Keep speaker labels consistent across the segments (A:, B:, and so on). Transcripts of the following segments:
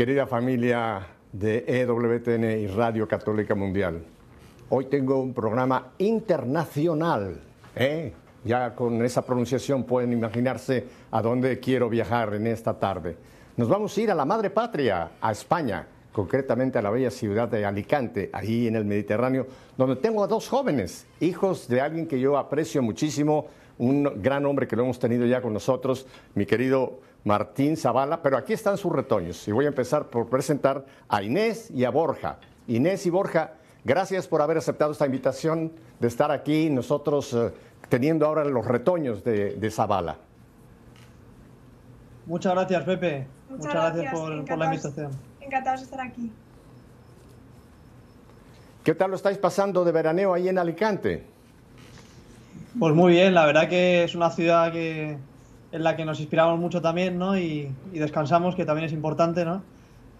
A: querida familia de EWTN y Radio Católica Mundial. Hoy tengo un programa internacional. ¿eh? Ya con esa pronunciación pueden imaginarse a dónde quiero viajar en esta tarde. Nos vamos a ir a la madre patria, a España, concretamente a la bella ciudad de Alicante, ahí en el Mediterráneo, donde tengo a dos jóvenes, hijos de alguien que yo aprecio muchísimo, un gran hombre que lo hemos tenido ya con nosotros, mi querido Martín Zavala, pero aquí están sus retoños y voy a empezar por presentar a Inés y a Borja. Inés y Borja, gracias por haber aceptado esta invitación de estar aquí nosotros eh, teniendo ahora los retoños de, de Zavala.
B: Muchas gracias, Pepe.
C: Muchas,
B: Muchas gracias, por, por, la invitación.
C: Encantados de estar aquí.
A: ¿Qué tal lo estáis pasando de veraneo ahí en Alicante?
B: Pues muy bien, la verdad que es una ciudad que, en la que nos inspiramos mucho también, ¿no? Y, y descansamos, que también es importante, ¿no?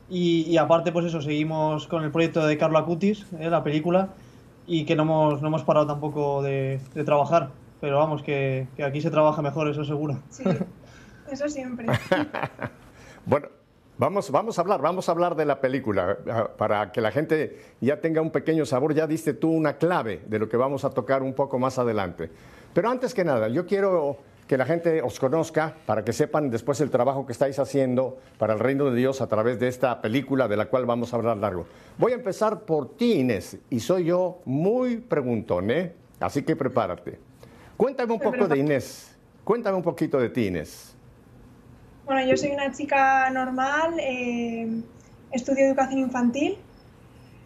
B: Y, y aparte, pues eso, seguimos con el proyecto de Carlo Acutis, ¿eh? la película, y que no hemos, no hemos parado tampoco de, de trabajar. Pero vamos, que, que aquí se trabaja mejor, eso seguro.
C: Sí, eso siempre.
A: Bueno, vamos, vamos a hablar, vamos a hablar de la película ah, para que la gente ya tenga un pequeño sabor. Ya diste tú una clave de lo que vamos a tocar un poco más adelante. Pero antes que nada, yo quiero que la gente os conozca para que sepan después el trabajo que estáis haciendo para el reino de Dios a través de esta película de la cual vamos a hablar largo. Voy a empezar por ti, Inés, y soy yo muy preguntón, ¿eh? Así que prepárate. Cuéntame un poco de. Inés. Cuéntame un poquito de ti, Inés.
C: Bueno, yo soy una chica normal, eh, estudio educación infantil.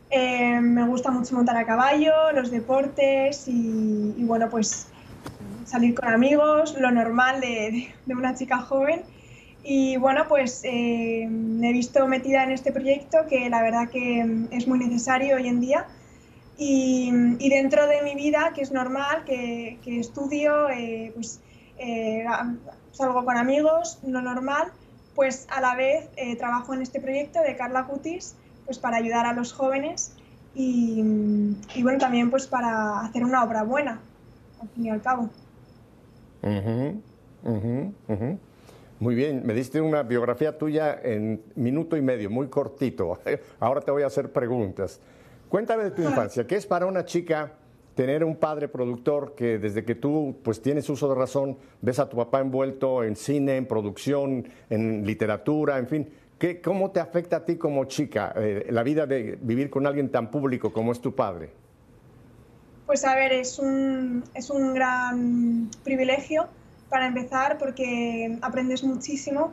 C: Eh, me gusta mucho montar a caballo, los deportes y, y, bueno, pues salir con amigos, lo normal de, una chica joven. Y bueno, pues eh, me he visto metida en este proyecto que la verdad que mm, es muy necesario hoy en día. Y, y dentro de mi vida, que es normal, que, estudio, eh, pues eh, salgo con amigos, lo normal, pues a la vez trabajo en este proyecto de Carla Cutis, pues para ayudar a los jóvenes y, y bueno, también pues para hacer una obra buena, al fin y al cabo.
A: Ujú, ujú, ujú. Muy bien, me diste una biografía tuya en minuto y medio, muy cortito. Ahora te voy a hacer preguntas. Cuéntame de tu infancia, ¿qué es para una chica tener un padre productor que desde que tú pues tienes uso de razón, ves a tu papá envuelto en cine, en producción, en literatura, en fin? ¿Qué, ¿Cómo te afecta a ti como chica eh, la vida de vivir con alguien tan público como es tu padre?
C: Pues a ver, es un, es un gran privilegio para empezar porque aprendes muchísimo.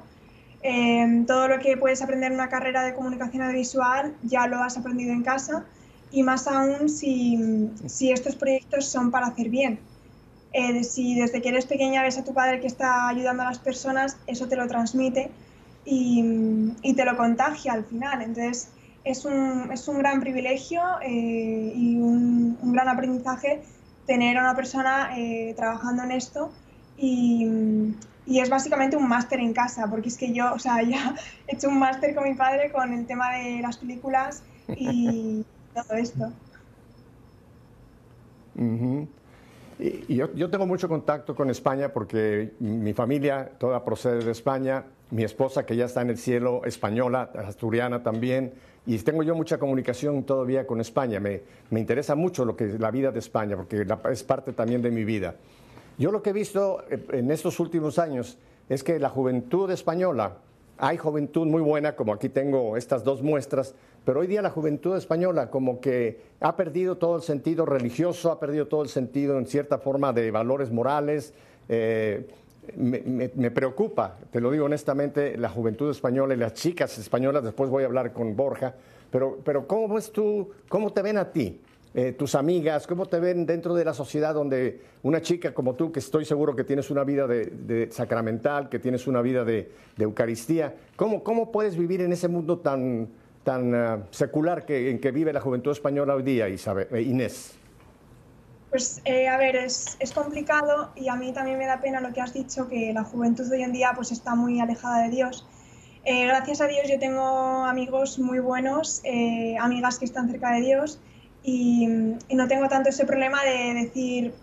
C: Eh, todo lo que puedes aprender en una carrera de comunicación audiovisual ya lo has aprendido en casa y más aún si, si estos proyectos son para hacer bien. Eh, si desde que eres pequeña ves a tu padre que está ayudando a las personas, eso te lo transmite y, y te lo contagia al final. Entonces, es un, es un gran privilegio eh, y un, un gran aprendizaje tener a una persona eh, trabajando en esto y, y es básicamente un máster en casa, porque es que yo, o sea, ya he hecho un máster con mi padre con el tema de las películas y todo esto.
A: Ujú. Y, y yo, yo tengo mucho contacto con España porque mi familia toda procede de España, mi esposa que ya está en el cielo, española, asturiana también, y tengo yo mucha comunicación todavía con España. Me, me interesa mucho lo que es la vida de España porque la- es parte también de mi vida. Yo lo que he visto eh, en estos últimos años es que la juventud española, hay juventud muy buena, como aquí tengo estas dos muestras, pero hoy día la juventud española como que ha perdido todo el sentido religioso, ha perdido todo el sentido en cierta forma de valores morales. eh, me, preocupa, te lo digo honestamente, la juventud española y las chicas españolas, después voy a hablar con Borja, pero, pero ¿cómo ves tú, cómo te ven a ti? eh, tus amigas, cómo te ven dentro de la sociedad donde una chica como tú, que estoy seguro que tienes una vida de, sacramental, que tienes una vida de, de Eucaristía, ¿cómo, ¿cómo puedes vivir en ese mundo tan, tan ah, secular que, en que vive la juventud española hoy día, Isabel, eh, Inés?
C: Pues eh, a ver, es, es complicado y a mí también me da pena lo que has dicho, que la juventud de hoy en día pues está muy alejada de Dios. Eh, gracias a Dios yo tengo amigos muy buenos, eh, amigas que están cerca de Dios y, y no tengo tanto ese problema de decir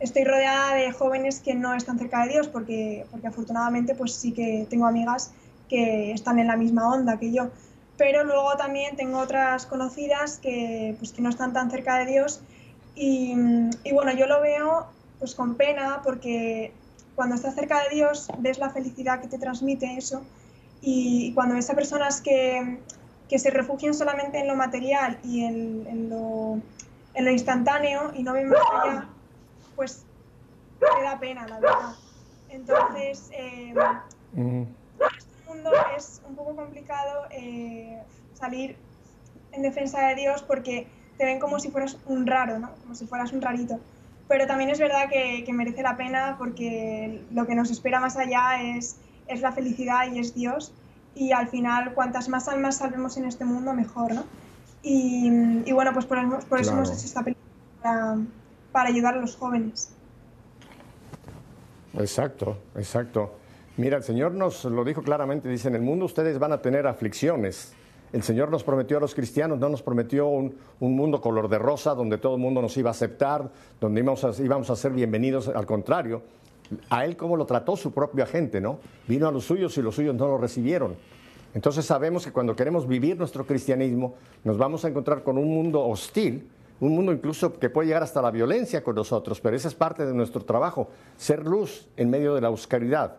C: estoy rodeada de jóvenes que no están cerca de Dios porque, porque afortunadamente pues sí que tengo amigas que están en la misma onda que yo. Pero luego también tengo otras conocidas que, pues, que no están tan cerca de Dios y, y bueno, yo lo veo pues con pena porque cuando estás cerca de Dios ves la felicidad que te transmite eso y, cuando ves a personas que, que, se refugian solamente en lo material y en, en, lo, en lo, instantáneo y no ven más allá, pues te da pena, la verdad. Entonces, eh, en este mundo es un poco complicado eh, salir en defensa de Dios porque te ven como si fueras un raro, ¿no? Como si fueras un rarito pero también es verdad que, que, merece la pena porque lo que nos espera más allá es, es la felicidad y es Dios. Y al final, cuantas más almas salvemos en este mundo, mejor, ¿no? Y, y bueno, pues por, por eso hemos hecho esta película, para, para ayudar a los jóvenes.
A: Exacto, exacto. Mira, el Señor nos lo dijo claramente, dice, en el mundo ustedes van a tener aflicciones, el Señor nos prometió a los cristianos, no nos prometió un, mundo color de rosa donde todo el mundo nos iba a aceptar, donde íbamos a, íbamos a ser bienvenidos, al contrario. A Él cómo lo trató su propia gente, ¿no? Vino a los suyos y los suyos no lo recibieron. Entonces sabemos que cuando queremos vivir nuestro cristianismo nos vamos a encontrar con un mundo hostil, un mundo incluso que puede llegar hasta la violencia con nosotros, pero esa es parte de nuestro trabajo, ser luz en medio de la oscuridad.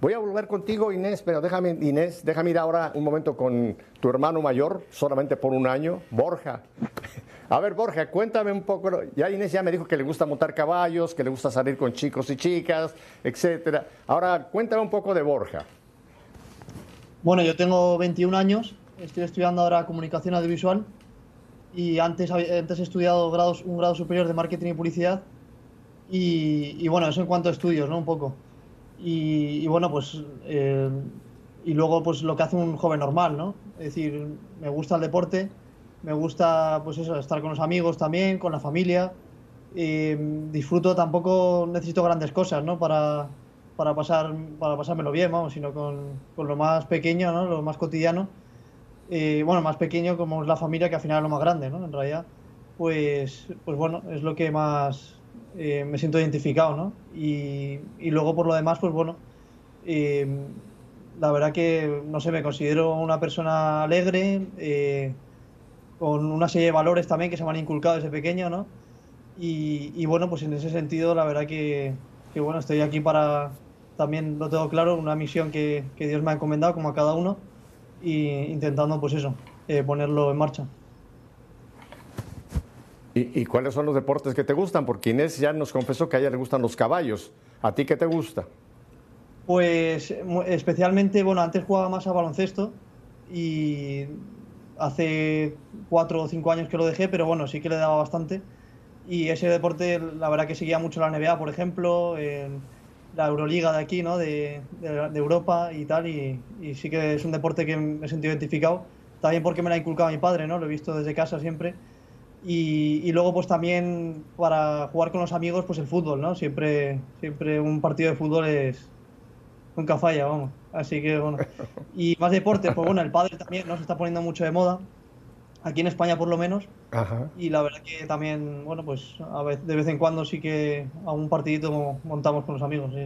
A: Voy a volver contigo, Inés, pero déjame, Inés, déjame ir ahora un momento con tu hermano mayor, solamente por un año, Borja. A ver, Borja, cuéntame un poco. Ya Inés ya me dijo que le gusta montar caballos, que le gusta salir con chicos y chicas, etcétera. Ahora, cuéntame un poco de Borja.
B: Bueno, yo tengo 21 años, estoy estudiando ahora comunicación audiovisual y antes, antes he estudiado grados, un grado superior de marketing y publicidad. Y, y bueno, eso en cuanto a estudios, ¿no? Un poco. Y, bueno, pues. Eh, y luego, pues lo que hace un joven normal, ¿no? Es decir, me gusta el deporte, me gusta, pues eso, estar con los amigos también, con la familia. disfruto, tampoco necesito grandes cosas, ¿no? Para, para, pasar, para pasármelo bien, vamos, sino con, con lo más pequeño, ¿no? Lo más cotidiano. Eh, bueno, más pequeño como es la familia, que al final es lo más grande, ¿no? En realidad, pues, pues bueno, es lo que más, eh, me siento identificado, ¿no? Y, y, luego por lo demás, pues bueno, eh, la verdad que, no sé, me considero una persona alegre, eh, con una serie de valores también que se me han inculcado desde pequeño, ¿no? Y, y bueno, pues en ese sentido, la verdad que, que, bueno, estoy aquí para, también lo tengo claro, una misión que, que Dios me ha encomendado, como a cada uno, y intentando, pues eso, ponerlo en marcha.
A: ¿Y, cuáles son los deportes que te gustan? Porque Inés ya nos confesó que a ella le gustan los caballos. ¿A ti qué te gusta?
B: Pues especialmente, bueno, antes jugaba más a baloncesto y hace cuatro o cinco años que lo dejé, pero bueno, sí que le daba bastante. Y ese deporte, la verdad que seguía mucho la NBA, por ejemplo, en la Euroliga de aquí, ¿no? De, Europa y tal, y, y, sí que es un deporte que me he sentido identificado, también porque me lo ha inculcado mi padre, ¿no? Lo he visto desde casa siempre y, luego pues también para jugar con los amigos pues el fútbol, ¿no? Siempre, siempre un partido de fútbol es nunca falla, vamos. Así que bueno. Y más deporte, pues bueno, el pádel también ¿no? se está poniendo mucho de moda. Aquí en España por lo menos. Y la verdad que también, bueno, pues a vez, de vez en cuando sí que algún partidito montamos con los amigos.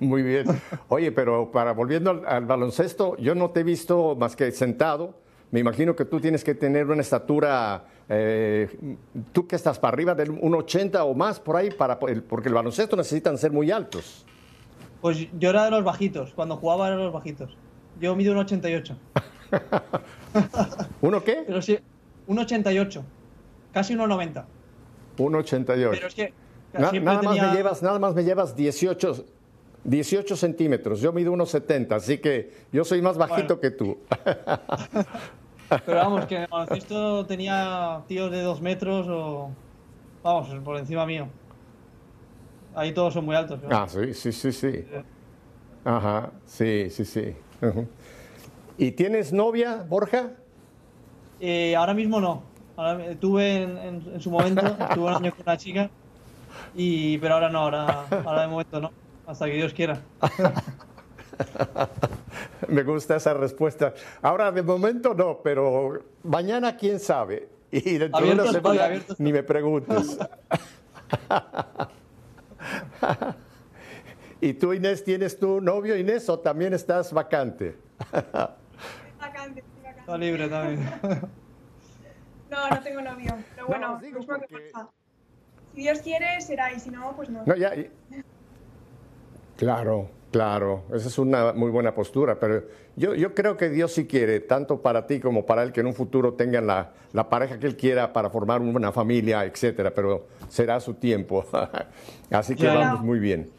A: Muy bien. Oye, pero para volviendo al baloncesto, yo no te he visto más que sentado me imagino que tú tienes que tener una estatura, eh, tú que estás para arriba del 1,80 o más por ahí, para, porque el baloncesto necesitan ser muy altos.
B: Pues yo era de los bajitos, cuando jugaba era de los bajitos. Yo mido 1,88.
A: ¿Uno qué?
B: Pero sí, 1,88, casi 1,90.
A: 1,88. Pero es que nada, más me llevas, nada más me llevas 18, 18 centímetros. Yo mido 1,70, así que yo soy más bajito que tú.
B: Pero vamos, que en el baloncesto tenía tíos de dos metros o. Vamos, por encima mío. Ahí todos son muy altos.
A: Ah, sí, sí, sí, sí. Ajá, sí, sí, sí. ¿Y tienes novia, Borja?
B: Eh, ahora mismo no. tuve en, su momento, tuve un año con una chica, y, pero ahora no, ahora, ahora de momento no. Hasta que Dios quiera.
A: Me gusta esa respuesta. Ahora, de momento no, pero mañana quién sabe. Y dentro de una semana ni me preguntes. ¿Y tú, Inés, tienes tu novio, Inés, o también estás vacante?
B: vacante, vacante. Está libre también.
C: No, no tengo novio. Pero bueno, no, porque... Si Dios quiere, será, y si no, pues no. No, ya.
A: Claro, claro. Esa es una muy buena postura, pero yo, yo creo que Dios sí quiere, tanto para ti como para él, que en un futuro tengan la, la pareja que él quiera para formar una familia, etcétera, pero será su tiempo. Así que vamos muy bien.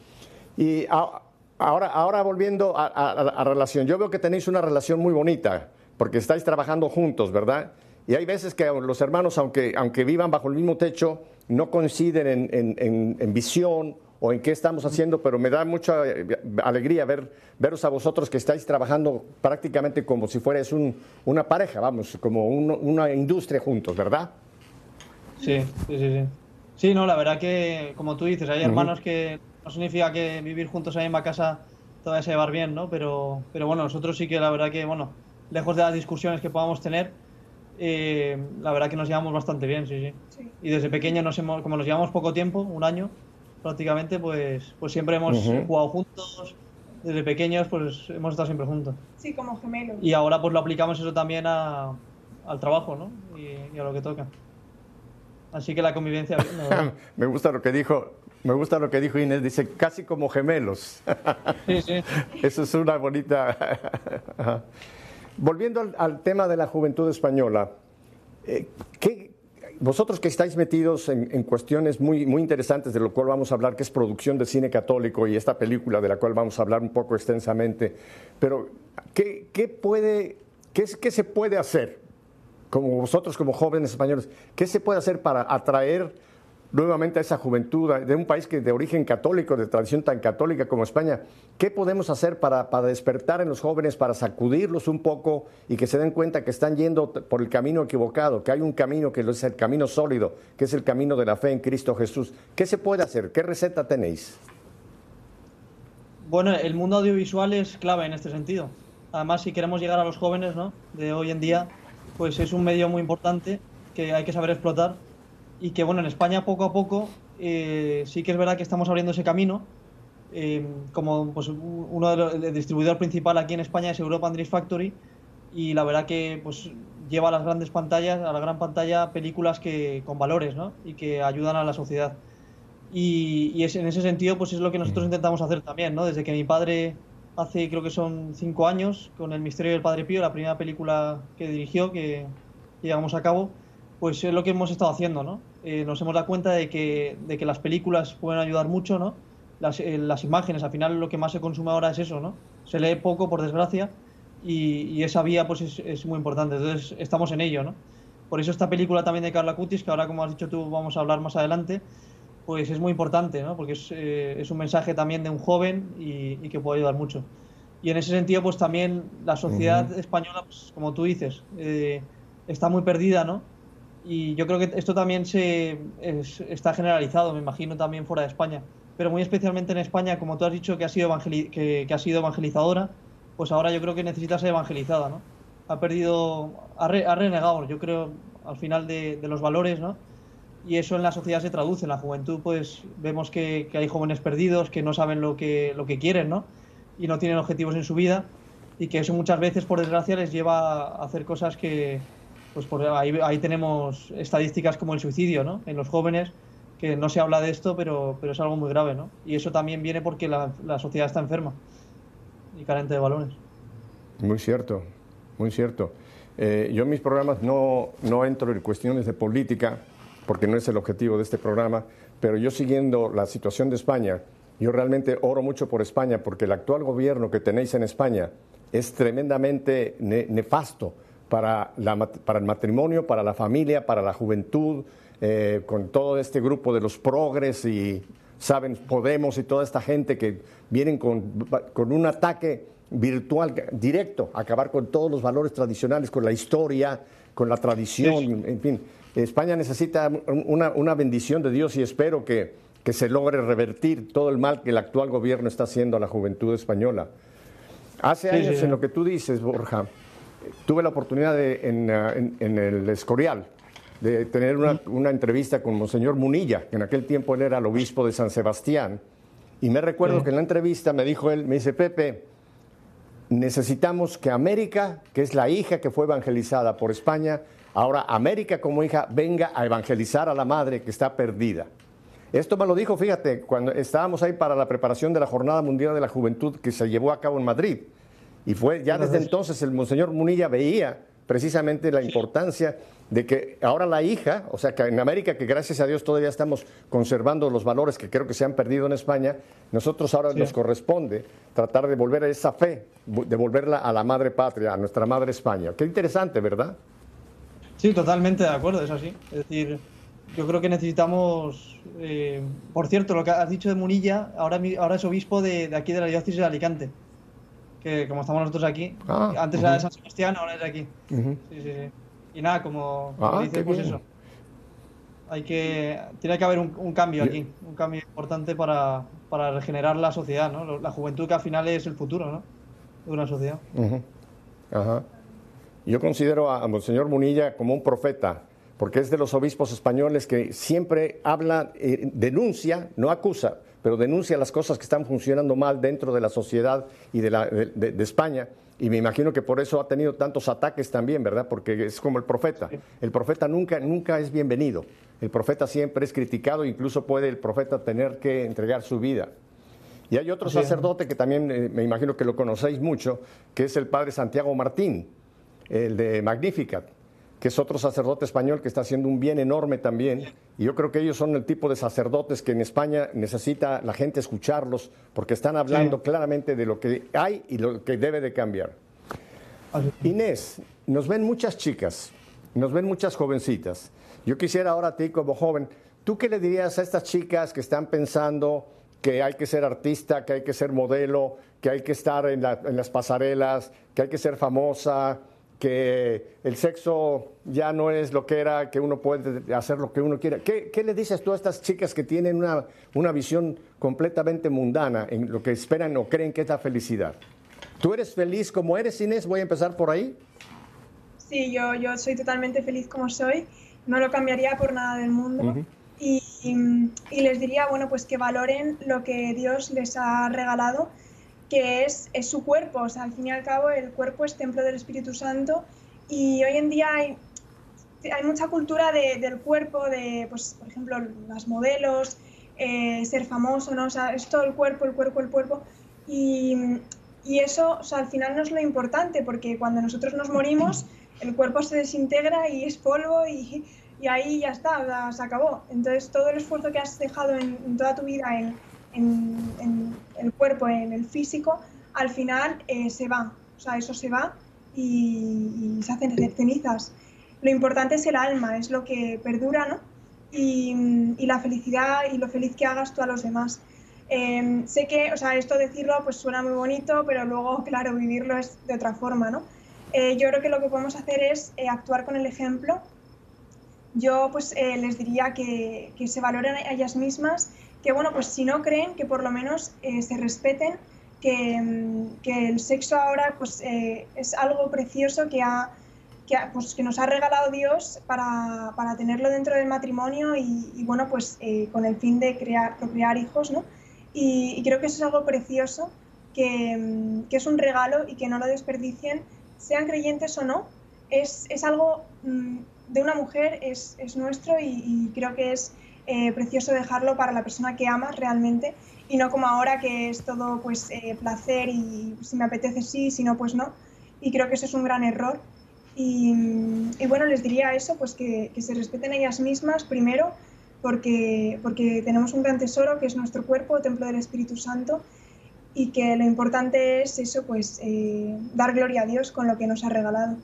A: Y ahora, ahora volviendo a, a, a, relación, yo veo que tenéis una relación muy bonita, porque estáis trabajando juntos, ¿verdad? Y hay veces que los hermanos, aunque, aunque vivan bajo el mismo techo, no coinciden en, en, en, visión o en qué estamos haciendo, pero me da mucha eh, alegría ver, veros a vosotros que estáis trabajando prácticamente como si fuerais un, una pareja, vamos, como una industria juntos, ¿verdad?
B: Sí, sí, sí, sí. Sí, no, la verdad que, como tú dices, hay hermanos que no significa que vivir juntos en la misma casa todavía se llevar bien, ¿no? Pero, pero bueno, nosotros sí que la verdad que, bueno, lejos de las discusiones que podamos tener, eh, la verdad que nos llevamos bastante bien, sí, sí, Y desde pequeños, nos hemos, como nos llevamos poco tiempo, un año prácticamente, pues, pues siempre hemos jugado juntos. Desde pequeños, pues hemos estado siempre juntos.
C: Sí, como gemelos.
B: Y ahora pues lo aplicamos eso también a, al trabajo, ¿no? Y, a lo que toca. Así que la convivencia.
A: me gusta lo que dijo. Me gusta lo que dijo Inés, dice casi como gemelos. sí, sí. Eso es una bonita. Volviendo al, tema de la juventud española, eh, vosotros que estáis metidos en, cuestiones muy, muy interesantes de lo cual vamos a hablar, que es producción de cine católico y esta película de la cual vamos a hablar un poco extensamente, pero ¿qué, qué puede, qué, qué se puede hacer, como vosotros como jóvenes españoles, qué se puede hacer para atraer nuevamente a esa juventud de un país que de origen católico, de tradición tan católica como España. ¿Qué podemos hacer para, para, despertar en los jóvenes, para sacudirlos un poco y que se den cuenta que están yendo por el camino equivocado, que hay un camino que es el camino sólido, que es el camino de la fe en Cristo Jesús? ¿Qué se puede hacer? ¿Qué receta tenéis?
B: Bueno, el mundo audiovisual es clave en este sentido. Además, si queremos llegar a los jóvenes ¿no? de hoy en día, pues es un medio muy importante que hay que saber explotar y que bueno, en España poco a poco eh, sí que es verdad que estamos abriendo ese camino. Eh, como pues, uno de los, el distribuidor principal aquí en España es Europa Android Factory y la verdad que pues lleva a las grandes pantallas, a la gran pantalla, películas que con valores ¿no? y que ayudan a la sociedad. Y, y es, en ese sentido pues es lo que nosotros mm. intentamos hacer también, ¿no? Desde que mi padre hace creo que son cinco años con El misterio del Padre Pío, la primera película que dirigió, que llevamos a cabo, pues es lo que hemos estado haciendo, ¿no? Eh, nos hemos dado cuenta de que, de que las películas pueden ayudar mucho, ¿no? Las, eh, las, imágenes, al final lo que más se consume ahora es eso, ¿no? Se lee poco, por desgracia, y, y esa vía pues es, es, muy importante, entonces estamos en ello, ¿no? Por eso esta película también de Carla Cutis, que ahora como has dicho tú vamos a hablar más adelante, pues es muy importante, ¿no? Porque es, eh, es un mensaje también de un joven y, y, que puede ayudar mucho. Y en ese sentido, pues también la sociedad uh -huh. española, pues, como tú dices, eh, está muy perdida, ¿no? Y yo creo que esto también se es, está generalizado, me imagino, también fuera de España. Pero muy especialmente en España, como tú has dicho que ha sido, que, que, ha sido evangelizadora, pues ahora yo creo que necesita ser evangelizada, ¿no? Ha perdido, ha, re, ha renegado, yo creo, al final de, de, los valores, ¿no? Y eso en la sociedad se traduce. En la juventud, pues vemos que, que hay jóvenes perdidos que no saben lo que, lo que quieren, ¿no? Y no tienen objetivos en su vida. Y que eso muchas veces, por desgracia, les lleva a hacer cosas que, pues por ahí, ahí, tenemos estadísticas como el suicidio, ¿no? En los jóvenes, que no se habla de esto, pero, pero es algo muy grave, ¿no? Y eso también viene porque la, la sociedad está enferma y carente de valores.
A: Muy cierto, muy cierto. Eh, yo en mis programas no, no entro en cuestiones de política, porque no es el objetivo de este programa, pero yo siguiendo la situación de España, yo realmente oro mucho por España, porque el actual gobierno que tenéis en España es tremendamente ne nefasto para, la, para, el matrimonio, para la familia, para la juventud, eh, con todo este grupo de los progres y, saben, Podemos y toda esta gente que vienen con, con un ataque virtual directo, acabar con todos los valores tradicionales, con la historia, con la tradición, sí. en fin. España necesita una, una, bendición de Dios y espero que, que se logre revertir todo el mal que el actual gobierno está haciendo a la juventud española. Hace sí, años, sí, en lo que tú dices, Borja, tuve la oportunidad de, en, en, en, el Escorial de tener una, una, entrevista con Monseñor Munilla, que en aquel tiempo él era el obispo de San Sebastián, Y me recuerdo que en la entrevista me dijo él, me dice, Pepe, necesitamos que América, que es la hija que fue evangelizada por España, ahora América como hija venga a evangelizar a la madre que está perdida. Esto me lo dijo, fíjate, cuando estábamos ahí para la preparación de la Jornada Mundial de la Juventud que se llevó a cabo en Madrid. Y fue ya desde entonces el Monseñor Munilla veía precisamente la importancia de que ahora la hija, o sea, que en América, que gracias a Dios todavía estamos conservando los valores que creo que se han perdido en España, nosotros ahora nos corresponde tratar de volver a esa fe, devolverla a la madre patria, a nuestra madre España. Qué interesante, ¿verdad?
B: Sí, totalmente de acuerdo, es así. Es decir, yo creo que necesitamos, eh, por cierto, lo que has dicho de Munilla, ahora, ahora es obispo de, aquí de la diócesis de Alicante, que como estamos nosotros aquí, ah, antes era de San Sebastián, ahora es de aquí. sí, sí, sí. Y nada, como, ah, dice, pues eso. Hay que, tiene que haber un, cambio aquí, un cambio importante para, para, regenerar la sociedad, ¿no? La juventud que al final es el futuro, ¿no? De una sociedad.
A: Ajá. Yo considero a Monseñor Munilla como un profeta, porque es de los obispos españoles que siempre habla, eh, denuncia, no acusa, pero denuncia las cosas que están funcionando mal dentro de la sociedad y de, la, de España y me imagino que por eso ha tenido tantos ataques también, ¿verdad? Porque es como el profeta. El profeta nunca, nunca es bienvenido. El profeta siempre es criticado, incluso puede el profeta tener que entregar su vida. Y hay otro sacerdote que también eh, me imagino que lo conocéis mucho, que es el padre Santiago Martín, el de Magnificat que es otro sacerdote español que está haciendo un bien enorme también. Y yo creo que ellos son el tipo de sacerdotes que en España necesita la gente escucharlos porque están hablando claramente de lo que hay y lo que debe de cambiar. Inés, nos ven muchas chicas, nos ven muchas jovencitas. Yo quisiera ahora a ti como joven, ¿tú qué le dirías a estas chicas que están pensando que hay que ser artista, que hay que ser modelo, que hay que estar en, en las pasarelas, que hay que ser famosa? Que el sexo ya no es lo que era, que uno puede hacer lo que uno quiera. ¿Qué, le dices tú a estas chicas que tienen una, una, visión completamente mundana en lo que esperan o creen que es la felicidad? ¿Tú eres feliz como eres, Inés? Voy a empezar por ahí.
C: Sí, yo, yo soy totalmente feliz como soy. No lo cambiaría por nada del mundo. y, y les diría, bueno, pues que valoren lo que Dios les ha regalado que es, es, su cuerpo. O sea, al fin y al cabo, el cuerpo es templo del Espíritu Santo y hoy en día hay, hay mucha cultura de, del cuerpo, de, pues, por ejemplo, las modelos, eh, ser famoso, ¿no? O sea, es todo el cuerpo, el cuerpo, el cuerpo. Y, y eso, o sea, al final no es lo importante, porque cuando nosotros nos morimos, el cuerpo se desintegra y es polvo y, y ahí ya está, se acabó. Entonces, todo el esfuerzo que has dejado en, en toda tu vida en en, el cuerpo, en el físico, al final eh, se va. O sea, eso se va y, se hacen cenizas. Lo importante es el alma, es lo que perdura, ¿no? Y, la felicidad y lo feliz que hagas tú a los demás. Em, sé que, o sea, esto decirlo pues suena muy bonito, pero luego, claro, vivirlo es de otra forma, ¿no? Eh, yo creo que lo que podemos hacer es eh, actuar con el ejemplo. Yo pues les diría que, que se valoren a ellas mismas que bueno, pues si no creen, que por lo menos eh, se respeten, que, mm, que, el sexo ahora pues eh, es algo precioso que, ha, que, pues, que nos ha regalado Dios para, para tenerlo dentro del matrimonio y, bueno, pues eh, con el fin de crear, procrear hijos, ¿no? Y, creo que eso es algo precioso, que, mm, que, es un regalo y que no lo desperdicien, sean creyentes o no, es, es algo mm, de una mujer, es, es nuestro y, y creo que es eh, precioso dejarlo para la persona que amas realmente y no como ahora que es todo pues eh, placer y si me apetece sí, si no pues no. Y creo que eso es un gran error. Y, bueno, les diría eso, pues que, se respeten ellas mismas primero, porque, porque tenemos un gran tesoro que es nuestro cuerpo, templo del Espíritu Santo, y que lo importante es eso, pues eh, dar gloria a Dios con lo que nos ha regalado.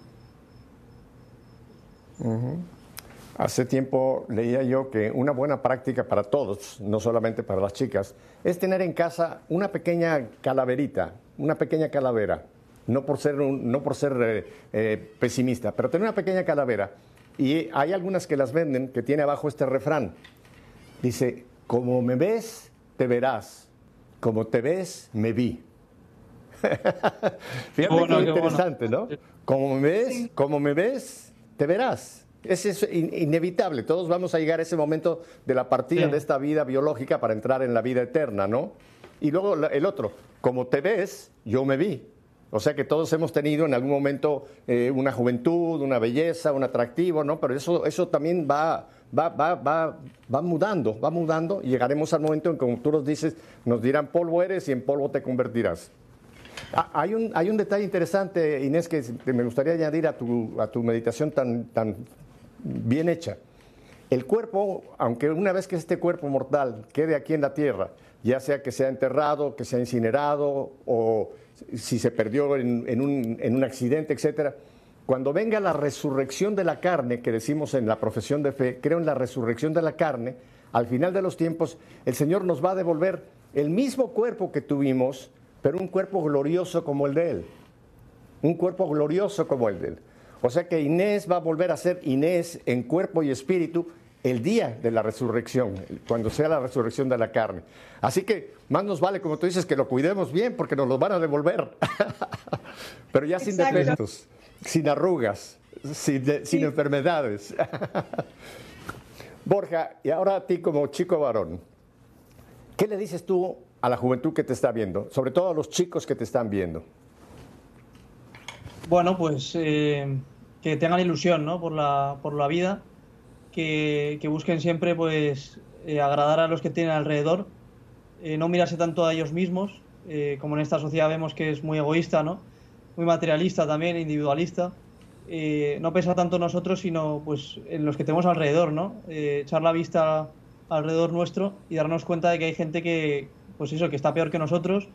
A: Hace tiempo leía yo que una buena práctica para todos, no solamente para las chicas, es tener en casa una pequeña calaverita, una pequeña calavera. No por ser, no por ser eh, eh, pesimista, pero tener una pequeña calavera. Y hay algunas que las venden que tiene abajo este refrán. Dice, como me ves, te verás. Como te ves, me vi. Fíjate qué interesante, ¿no? Como me ves, como me ves, te verás. Es, inevitable, todos vamos a llegar a ese momento de la partida de esta vida biológica para entrar en la vida eterna, ¿no? Y luego el otro, como te ves, yo me vi. O sea que todos hemos tenido en algún momento eh, una juventud, una belleza, un atractivo, ¿no? Pero eso, eso también va, va, va, va, va mudando, va mudando y llegaremos al momento en que, como tú nos dices, nos dirán polvo eres y en polvo te convertirás. Ah, hay, un, hay un detalle interesante, Inés, que me gustaría añadir a tu, a tu meditación tan, tan bien hecha. El cuerpo, aunque una vez que este cuerpo mortal quede aquí en la tierra, ya sea que sea enterrado, que sea incinerado o si se perdió en, un, accidente, etcétera. Cuando venga la resurrección de la carne, que decimos en la profesión de fe, creo en la resurrección de la carne, al final de los tiempos, el Señor nos va a devolver el mismo cuerpo que tuvimos, pero un cuerpo glorioso como el de Él. Un cuerpo glorioso como el de Él. O sea que Inés va a volver a ser Inés en cuerpo y espíritu el día de la resurrección, cuando sea la resurrección de la carne. Así que más nos vale, como tú dices, que lo cuidemos bien porque nos lo van a devolver. Pero ya sin defectos, sin arrugas, sin, enfermedades. Borja, y ahora a ti como chico varón, ¿qué le dices tú a la juventud que te está viendo, sobre todo a los chicos que te están viendo?
B: Bueno, pues eh, que tengan ilusión ¿no? por, la, por la vida que, busquen siempre pues eh, agradar a los que tienen alrededor, eh, no mirarse tanto a ellos mismos, eh, como en esta sociedad vemos que es muy egoísta, ¿no? muy materialista también, individualista. no pensar tanto en nosotros, sino pues en los que tenemos alrededor, ¿no? echar la vista alrededor nuestro y darnos cuenta de que hay gente que, pues eso, que está peor que nosotros,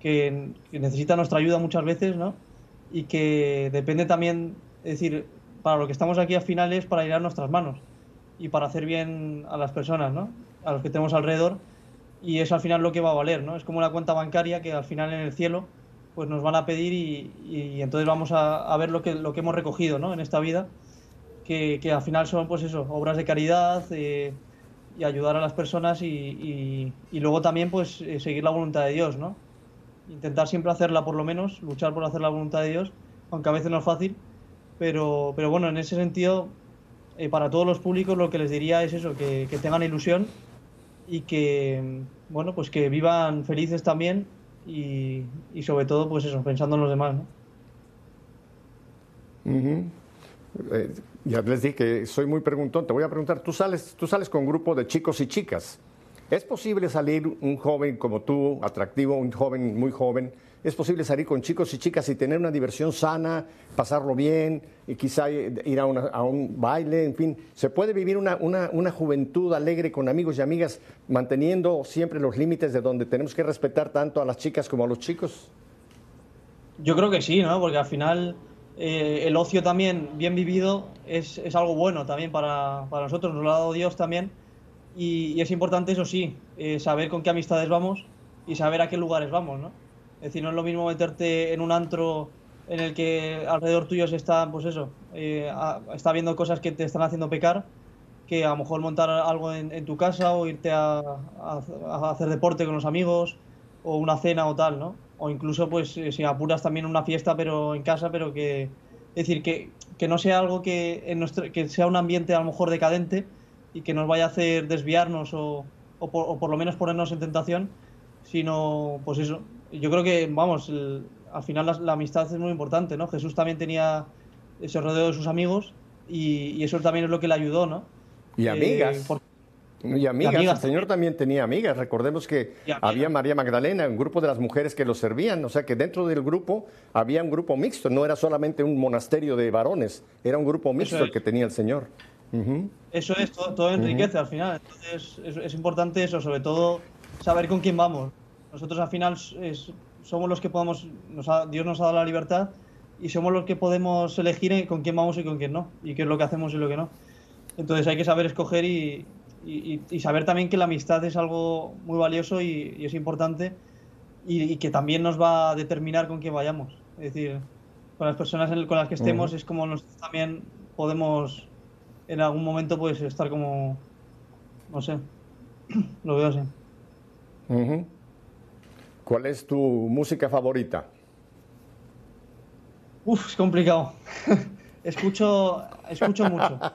B: que, que necesita nuestra ayuda muchas veces, ¿no? Y que depende también, es decir, para lo que estamos aquí al final es para a nuestras manos y para hacer bien a las personas, ¿no? A los que tenemos alrededor. Y eso al final lo que va a valer, ¿no? Es como la cuenta bancaria que al final en el cielo pues nos van a pedir y, entonces vamos a, ver lo que, lo que hemos recogido, ¿no? En esta vida, que, al final son pues eso, obras de caridad eh, y ayudar a las personas y, luego también pues eh, seguir la voluntad de Dios, ¿no? Intentar siempre hacerla por lo menos, luchar por hacer la voluntad de Dios, aunque a veces no es fácil, pero, pero bueno, en ese sentido eh, para todos los públicos lo que les diría es eso, que, tengan ilusión y que, bueno, pues que vivan felices también y, sobre todo, pues eso, pensando en los demás,
A: eh, ya les dije que soy muy preguntón. Te voy a preguntar, tú sales, tú sales con grupo de chicos y chicas. ¿Es posible salir un joven como tú, atractivo, un joven muy joven, es posible salir con chicos y chicas y tener una diversión sana, pasarlo bien, y quizá ir a, un baile, en fin. ¿Se puede vivir una, juventud alegre con amigos y amigas manteniendo siempre los límites de donde tenemos que respetar tanto a las chicas como a los chicos?
B: Yo creo que sí, ¿no? Porque al final eh, el ocio también bien vivido es, algo bueno también para, nosotros, nos lo ha dado Dios también. Y, es importante, eso sí, eh, saber con qué amistades vamos y saber a qué lugares vamos, ¿no? Es decir, no es lo mismo meterte en un antro en el que alrededor tuyo se está, pues eso, eh, está viendo cosas que te están haciendo pecar, que a lo mejor montar algo en, tu casa o irte a, hacer deporte con los amigos o una cena o tal, ¿no? O incluso, pues, eh, si apuras también una fiesta, pero en casa, pero que, es decir, que, que no sea algo que, en nuestro, que sea un ambiente a lo mejor decadente y que nos vaya a hacer desviarnos o, o, por, o por lo menos ponernos en tentación, sino, pues eso, yo creo que, vamos, al final la, amistad es muy importante, ¿no? Jesús también tenía ese rodeo de sus amigos y, eso también es lo que le ayudó, ¿no?
A: Y amigas. Eh, y amigas, el Señor también tenía amigas. Recordemos que había María Magdalena, un grupo de las mujeres que lo servían. O sea que dentro del grupo había un grupo mixto. No era solamente un monasterio de varones, era un grupo mixto el que tenía el Señor.
B: Eso es, todo, enriquece al final. Entonces es, es, importante eso, sobre todo saber con quién vamos. Nosotros al final somos los que podemos, Dios nos ha dado la libertad y somos los que podemos elegir con quién vamos y con quién no, y qué es lo que hacemos y lo que no. Entonces hay que saber escoger y, saber también que la amistad es algo muy valioso y, es importante y, que también nos va a determinar con quién vayamos. Es decir, con las personas con las que estemos es como nosotros también podemos en algún momento pues estar como, no sé, lo veo así.
A: ¿Cuál es tu música favorita?
B: Uf, es complicado. escucho, escucho mucho.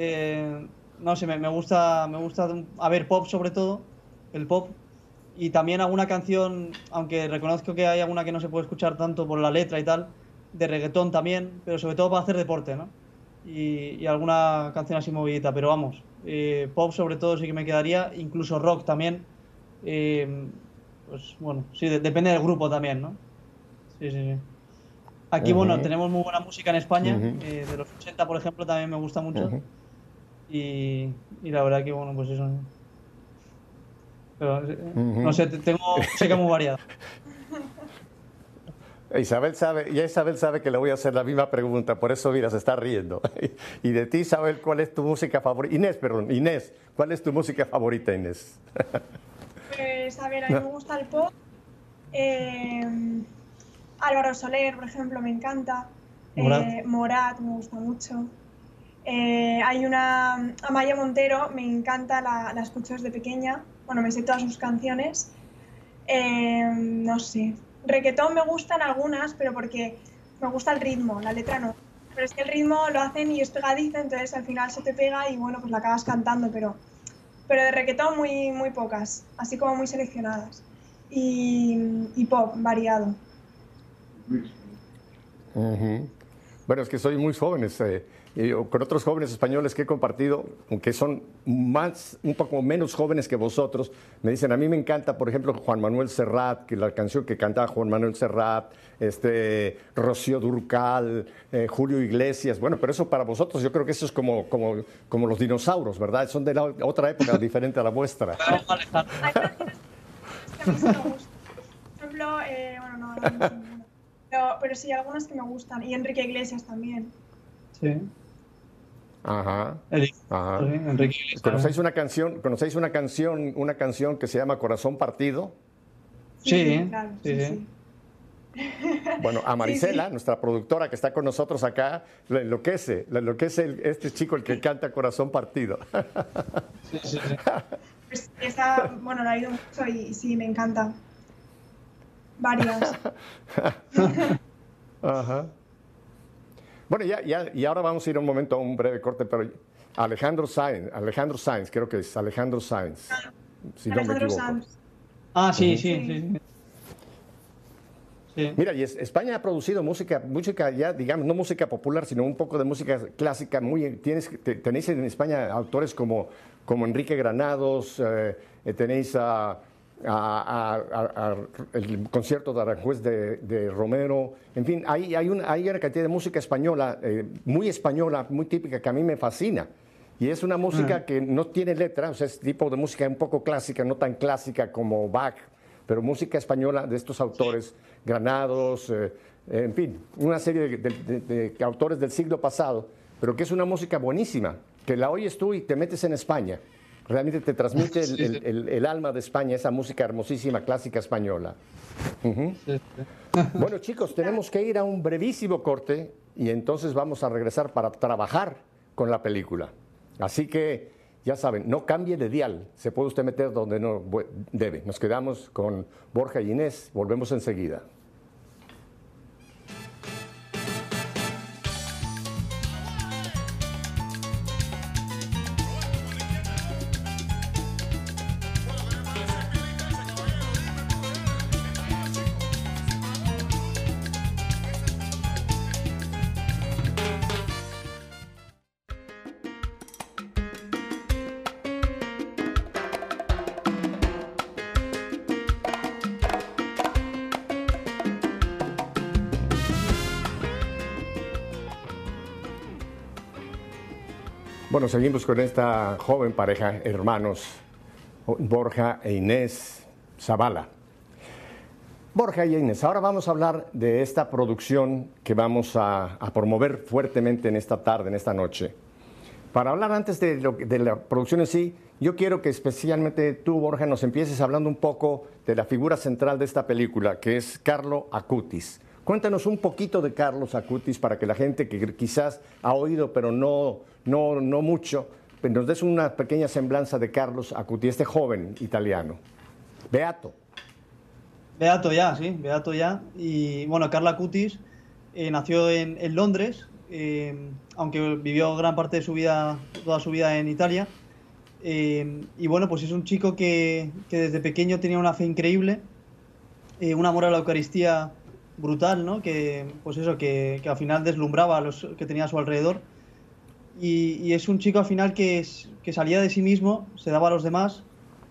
B: Eh, no sé, me, gusta, me gusta, a ver, pop sobre todo, el pop. y también alguna canción, aunque reconozco que hay alguna que no se puede escuchar tanto por la letra y tal, de reggaetón también, pero sobre todo para hacer deporte, ¿no? Y, alguna canción así movidita, pero vamos, eh, pop sobre todo sí que me quedaría, incluso rock también. Eh, pues bueno, sí, depende del grupo también, ¿no? Sí, sí, sí. Aquí, bueno, tenemos muy buena música en España, eh, de los 80, por ejemplo, también me gusta mucho. y, y, la verdad que, bueno, pues eso. Pero, no sé, tengo música muy variada.
A: Isabel sabe, ya Isabel sabe que le voy a hacer la misma pregunta, por eso mira, se está riendo. Y de ti, Isabel, ¿cuál es tu música favorita? Inés, perdón, Inés, ¿cuál es tu música favorita, Inés?
C: Pues a ver, a mí me gusta el pop. Eh, Álvaro Soler, por ejemplo, me encanta. Eh, Morat. me gusta mucho. Eh, hay una. Amaya Montero, me encanta, la, la escucho desde pequeña. Bueno, me sé todas sus canciones. no sé, Requetón me gustan algunas, pero porque me gusta el ritmo, la letra no. Pero es que el ritmo lo hacen y es pegadizo, entonces al final se te pega y bueno, pues la acabas cantando, pero, pero de requetón muy, muy pocas, así como muy seleccionadas. Y, pop, variado.
A: Bueno, es que soy muy jóvenes. Eh, con otros jóvenes españoles que he compartido, aunque son más, un poco menos jóvenes que vosotros, me dicen, a mí me encanta, por ejemplo, Juan Manuel Serrat, que la canción que cantaba Juan Manuel Serrat, este, Rocío Durcal, eh, Julio Iglesias, bueno, pero eso para vosotros yo creo que eso es como, como, como los dinosaurios, ¿verdad? Son de la, otra época diferente a la vuestra. Por
C: ejemplo, bueno, no, no, pero, pero sí, algunas que me gustan, y Enrique Iglesias también. Sí.
A: Ajá. Ajá. ¿Conocéis una canción, conocéis una canción, una canción que se llama Corazón Partido?
B: Sí, claro, sí,
A: Bueno, a Marisela, nuestra productora que está con nosotros acá, lo enloquece, lo enloquece este chico el que canta Corazón Partido.
C: Sí, sí, sí. Pues esa, bueno, la he oído mucho y sí, me encanta. Varias.
A: Ajá. Bueno, ya, ya, y ahora vamos a ir un momento a un breve corte, pero Alejandro Sainz, Alejandro Sainz, creo que es Alejandro Sainz, si no me equivoco.
B: Ah, sí, sí,
A: sí, Mira, y España ha producido música, música ya, digamos, no música popular, sino un poco de música clásica. Muy, tienes, tenéis en España autores como, como Enrique Granados, eh, tenéis a a, el concierto de Aranjuez de, Romero. En fin, hay, hay, una, hay, una, cantidad de música española, eh, muy española, muy típica, que a mí me fascina. Y es una música ah. que no tiene letra, o sea, es tipo de música un poco clásica, no tan clásica como Bach, pero música española de estos autores, Granados, eh, en fin, una serie de, de autores del siglo pasado, pero que es una música buenísima, que la oyes tú y te metes en España realmente te transmite el, alma de España, esa música hermosísima, clásica española. Bueno, chicos, tenemos que ir a un brevísimo corte y entonces vamos a regresar para trabajar con la película. Así que, ya saben, no cambie de dial, se puede usted meter donde no debe. Nos quedamos con Borja y Inés, volvemos enseguida. Seguimos con esta joven pareja, hermanos, Borja e Inés Zavala. Borja y Inés, ahora vamos a hablar de esta producción que vamos a, promover fuertemente en esta tarde, en esta noche. Para hablar antes de, de, la producción en sí, yo quiero que especialmente tú, Borja, nos empieces hablando un poco de la figura central de esta película, que es Carlo Acutis. Cuéntanos un poquito de Carlos Acutis para que la gente que quizás ha oído pero no, no, no mucho, pues nos des una pequeña semblanza de Carlos Acutis, este joven italiano. Beato.
B: Beato ya, sí, Beato ya. Y bueno, Carlo Acutis eh, nació en, Londres, eh, aunque vivió gran parte de su vida, toda su vida en Italia. Eh, y bueno, pues es un chico que, que, desde pequeño tenía una fe increíble, eh, un amor a la Eucaristía brutal, ¿no? Que, pues eso, que, que, al final deslumbraba a los que tenía a su alrededor. Y, es un chico al final que, es, que, salía de sí mismo, se daba a los demás.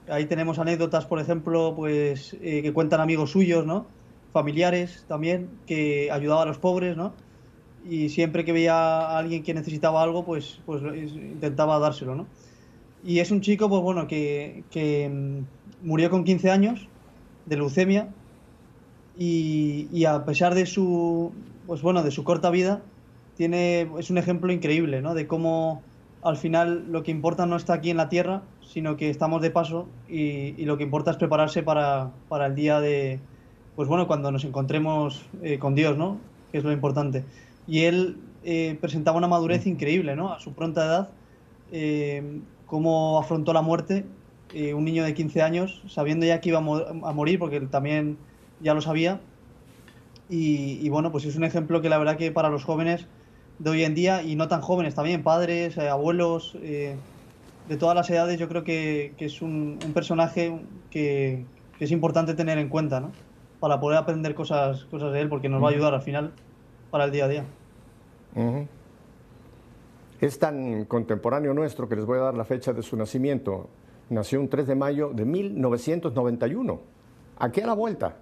B: Ahí tenemos anécdotas, por ejemplo, pues eh, que cuentan amigos suyos, ¿no? Familiares también, que ayudaba a los pobres, ¿no? Y siempre que veía a alguien que necesitaba algo, pues, pues intentaba dárselo, ¿no? Y es un chico, pues bueno, que, que mm, murió con 15 años de leucemia y, y, a pesar de su, pues bueno, de su corta vida, tiene, es un ejemplo increíble, ¿no? De cómo al final lo que importa no está aquí en la tierra, sino que estamos de paso y, y lo que importa es prepararse para, para, el día de, pues bueno, cuando nos encontremos eh, con Dios, ¿no? Que es lo importante. Y él eh, presentaba una madurez increíble, ¿no? A su pronta edad. Eh, cómo afrontó la muerte eh, un niño de 15 años, sabiendo ya que iba a, mo a, morir, porque él también ya lo sabía. Y, y, bueno, pues es un ejemplo que la verdad que para los jóvenes de hoy en día, y no tan jóvenes también, padres, eh, abuelos, eh, de todas las edades, yo creo que, que es un, un personaje que, que, es importante tener en cuenta, ¿no? Para poder aprender cosas, cosas de él, porque nos va a ayudar al final para el día a día.
A: Uh -huh. Es tan contemporáneo nuestro que les voy a dar la fecha de su nacimiento. Nació un 3 de mayo de 1991. Aquí a la vuelta.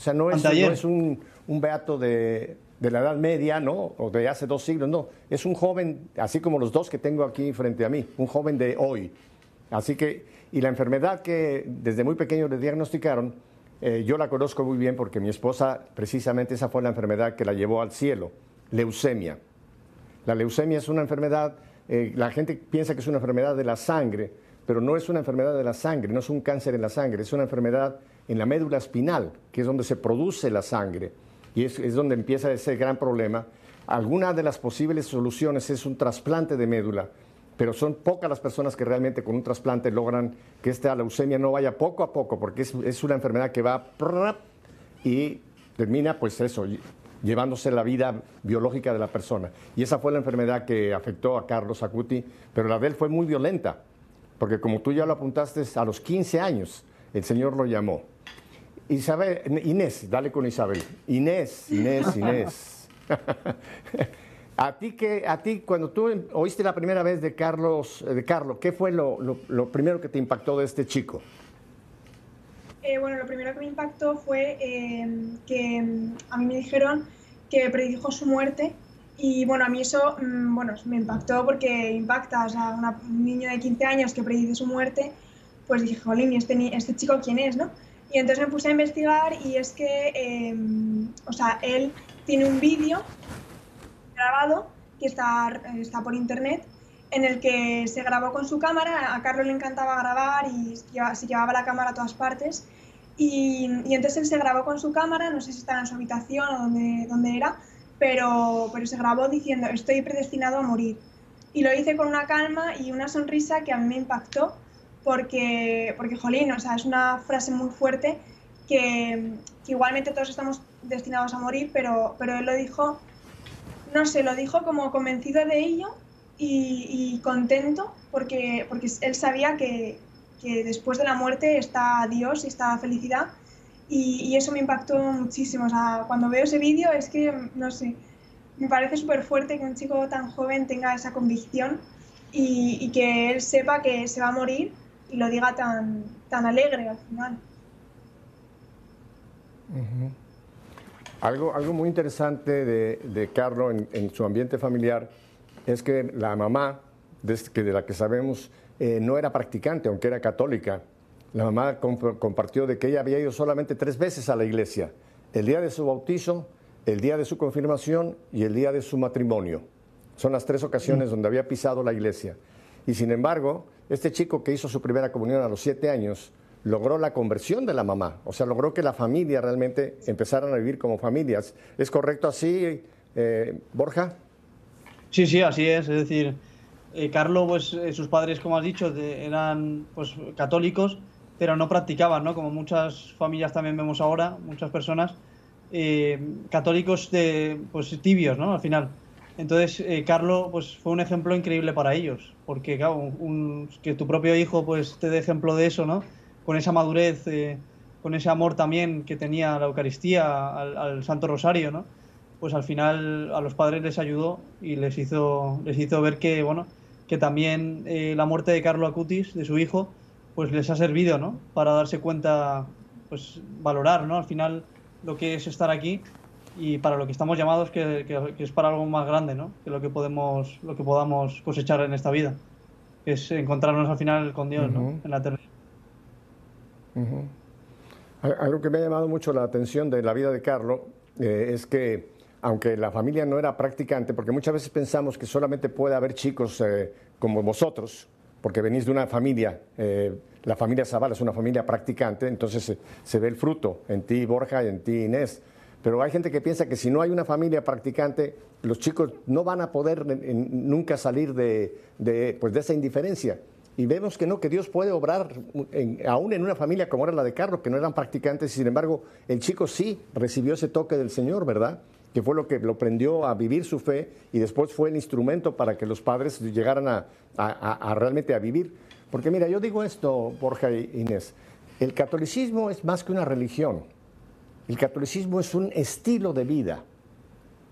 A: O sea, no es, no es un, un, beato de, de, la Edad Media, ¿no? O de hace dos siglos, no. Es un joven, así como los dos que tengo aquí frente a mí, un joven de hoy. Así que, y la enfermedad que desde muy pequeño le diagnosticaron, eh, yo la conozco muy bien porque mi esposa, precisamente esa fue la enfermedad que la llevó al cielo, leucemia. La leucemia es una enfermedad, eh, la gente piensa que es una enfermedad de la sangre, pero no es una enfermedad de la sangre, no es un cáncer en la sangre, es una enfermedad en la médula espinal, que es donde se produce la sangre, y es, donde empieza ese gran problema. Alguna de las posibles soluciones es un trasplante de médula, pero son pocas las personas que realmente con un trasplante logran que esta leucemia no vaya poco a poco, porque es, es una enfermedad que va y termina, pues eso, llevándose la vida biológica de la persona. Y esa fue la enfermedad que afectó a Carlos Acuti, pero la de él fue muy violenta, porque como tú ya lo apuntaste, a los 15 años el Señor lo llamó. Isabel, Inés, dale con Isabel. Inés, Inés, Inés. a ti que, a ti cuando tú oíste la primera vez de Carlos, de Carlos, ¿qué fue lo, primero que te impactó de este chico?
C: Eh, bueno, lo primero que me impactó fue eh, que a mí me dijeron que predijo su muerte y bueno, a mí eso mmm, bueno, me impactó porque impacta, o sea, una, un niño de 15 años que predice su muerte, pues dije, jolín, ¿y este, este chico quién es, no? Y entonces me puse a investigar y es que, eh, o sea, él tiene un vídeo grabado que está, está por internet en el que se grabó con su cámara, a Carlos le encantaba grabar y se llevaba la cámara a todas partes. Y, y, entonces él se grabó con su cámara, no sé si estaba en su habitación o donde, donde era, pero, pero se grabó diciendo, estoy predestinado a morir. Y lo hice con una calma y una sonrisa que a mí me impactó, porque, porque jolín, o sea, es una frase muy fuerte que, que igualmente todos estamos destinados a morir, pero, pero él lo dijo, no sé, lo dijo como convencido de ello y, y, contento porque, porque él sabía que, que, después de la muerte está Dios y está felicidad y, y, eso me impactó muchísimo. O sea, cuando veo ese vídeo es que, no sé, me parece súper fuerte que un chico tan joven tenga esa convicción y, y, que él sepa que se va a morir y lo diga tan, tan alegre al final.
A: Uh -huh. algo, algo muy interesante de, de Carlos en, en su ambiente familiar es que la mamá, de, de la que sabemos, eh, no era practicante, aunque era católica. La mamá comp compartió de que ella había ido solamente tres veces a la iglesia, el día de su bautizo, el día de su confirmación y el día de su matrimonio. Son las tres ocasiones mm. donde había pisado la iglesia. Y sin embargo, este chico que hizo su primera comunión a los siete años, logró la conversión de la mamá, o sea, logró que la familia realmente empezaran a vivir como familias. ¿Es correcto así, eh, Borja?
B: Sí, sí, así es. Es decir, eh, Carlos, pues eh, sus padres, como has dicho, eran pues católicos, pero no practicaban, ¿no? Como muchas familias también vemos ahora, muchas personas, eh, católicos de, pues tibios, ¿no? Al final. Entonces, eh, Carlos pues, fue un ejemplo increíble para ellos, porque que tu propio hijo pues, te dé ejemplo de eso, ¿no? Con esa madurez, eh, con ese amor también que tenía la Eucaristía, al, Santo Rosario, ¿no? Pues al final a los padres les ayudó y les hizo, les hizo ver que, bueno, que también eh, la muerte de Carlo Acutis, de su hijo, pues les ha servido, ¿no? Para darse cuenta, pues valorar, ¿no? Al final lo que es estar aquí y para lo que estamos llamados que, es para algo más grande, ¿no? Que lo que podemos, lo que podamos cosechar en esta vida, que es encontrarnos al final con Dios, ¿no? En la eternidad.
A: Algo que me ha llamado mucho la atención de la vida de Carlos eh, es que aunque la familia no era practicante, porque muchas veces pensamos que solamente puede haber chicos eh, como vosotros, porque venís de una familia, eh, la familia Zavala es una familia practicante, entonces se ve el fruto en ti, Borja, y en ti, Inés. Pero hay gente que piensa que si no hay una familia practicante, los chicos no van a poder nunca salir de, pues de esa indiferencia. Y vemos que no, que Dios puede obrar aún en una familia como era la de Carlos, que no eran practicantes, y sin embargo el chico sí recibió ese toque del Señor, ¿verdad? Que fue lo que lo prendió a vivir su fe y después fue el instrumento para que los padres llegaran a, realmente a vivir. Porque mira, yo digo esto, Borja e Inés, el catolicismo es más que una religión. El catolicismo es un estilo de vida.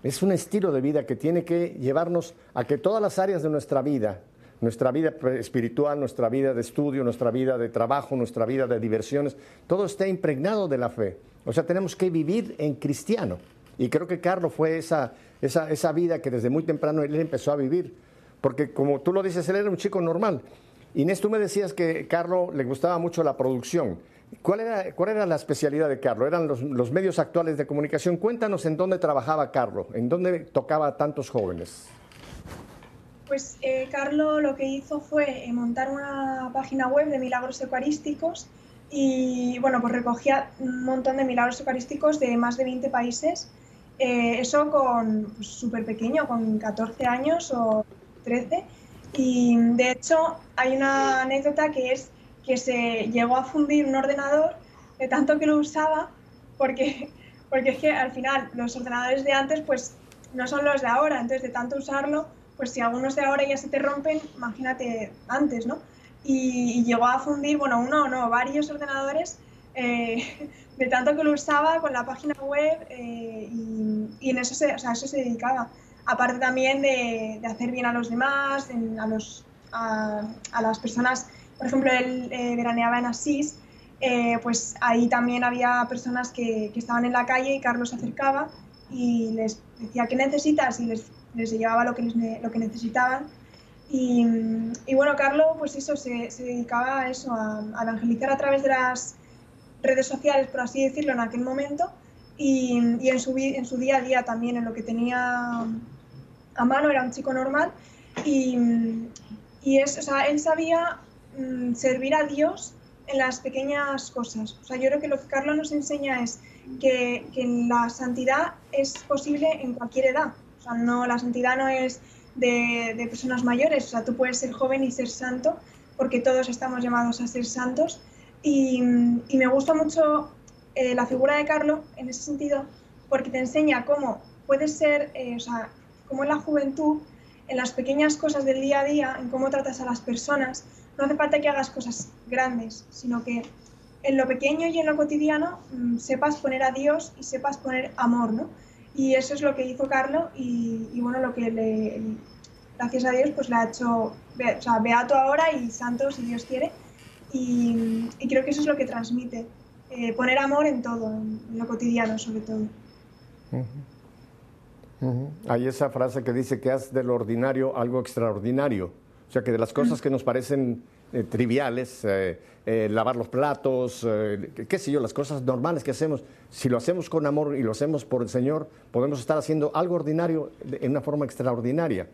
A: Es un estilo de vida que tiene que llevarnos a que todas las áreas de nuestra vida, nuestra vida espiritual, nuestra vida de estudio, nuestra vida de trabajo, nuestra vida de diversiones, todo esté impregnado de la fe. O sea, tenemos que vivir en cristiano. Y creo que Carlos fue esa, esa, esa vida que desde muy temprano él empezó a vivir. Porque como tú lo dices, él era un chico normal. Inés, tú me decías que Carlos le gustaba mucho la producción. ¿Cuál era, ¿Cuál era la especialidad de Carlos? ¿Eran los, medios actuales de comunicación? Cuéntanos en dónde trabajaba Carlos, en dónde tocaba a tantos jóvenes.
C: Pues eh, Carlos lo que hizo fue eh, montar una página web de milagros eucarísticos y bueno, pues recogía un montón de milagros eucarísticos de más de 20 países. Eh, eso con súper pues, pequeño, con 14 años o 13. Y de hecho hay una anécdota que es que se llegó a fundir un ordenador de tanto que lo usaba, porque, porque es que al final los ordenadores de antes pues no son los de ahora, entonces de tanto usarlo, pues si algunos de ahora ya se te rompen, imagínate antes, ¿no? Y, llegó a fundir, bueno, uno o no, varios ordenadores eh, de tanto que lo usaba con la página web eh, y, en eso se, o sea, eso se dedicaba. Aparte también de, hacer bien a los demás, a, los, a las personas por ejemplo, él eh, veraneaba en Asís, eh, pues ahí también había personas que, que, estaban en la calle y Carlos se acercaba y les decía qué necesitas y les, les llevaba lo que, lo que necesitaban. Y, y, bueno, Carlos, pues eso, se, se dedicaba a eso, a, evangelizar a través de las redes sociales, por así decirlo, en aquel momento. Y, y en, su, en su día a día también, en lo que tenía a mano, era un chico normal. Y, y es, o sea, él sabía Mm, servir a Dios en las pequeñas cosas. O sea, yo creo que lo que Carlos nos enseña es que, la santidad es posible en cualquier edad. O sea, no, la santidad no es de, personas mayores. O sea, tú puedes ser joven y ser santo, porque todos estamos llamados a ser santos. Y, me gusta mucho eh, la figura de Carlos en ese sentido, porque te enseña cómo puedes ser, eh, o sea, cómo en la juventud, en las pequeñas cosas del día a día, en cómo tratas a las personas, no hace falta que hagas cosas grandes, sino que en lo pequeño y en lo cotidiano mm, sepas poner a Dios y sepas poner amor, ¿no? Y eso es lo que hizo Carlos y, bueno, lo que le, gracias a Dios, pues le ha hecho, o sea, beato ahora y santo si Dios quiere. Y, creo que eso es lo que transmite, eh, poner amor en todo, en, lo cotidiano sobre todo.
A: Hay esa frase que dice que haz del ordinario algo extraordinario. O sea, que de las cosas que nos parecen eh, triviales, eh, eh, lavar los platos, qué sé yo, las cosas normales que hacemos, si lo hacemos con amor y lo hacemos por el Señor, podemos estar haciendo algo ordinario en una forma extraordinaria.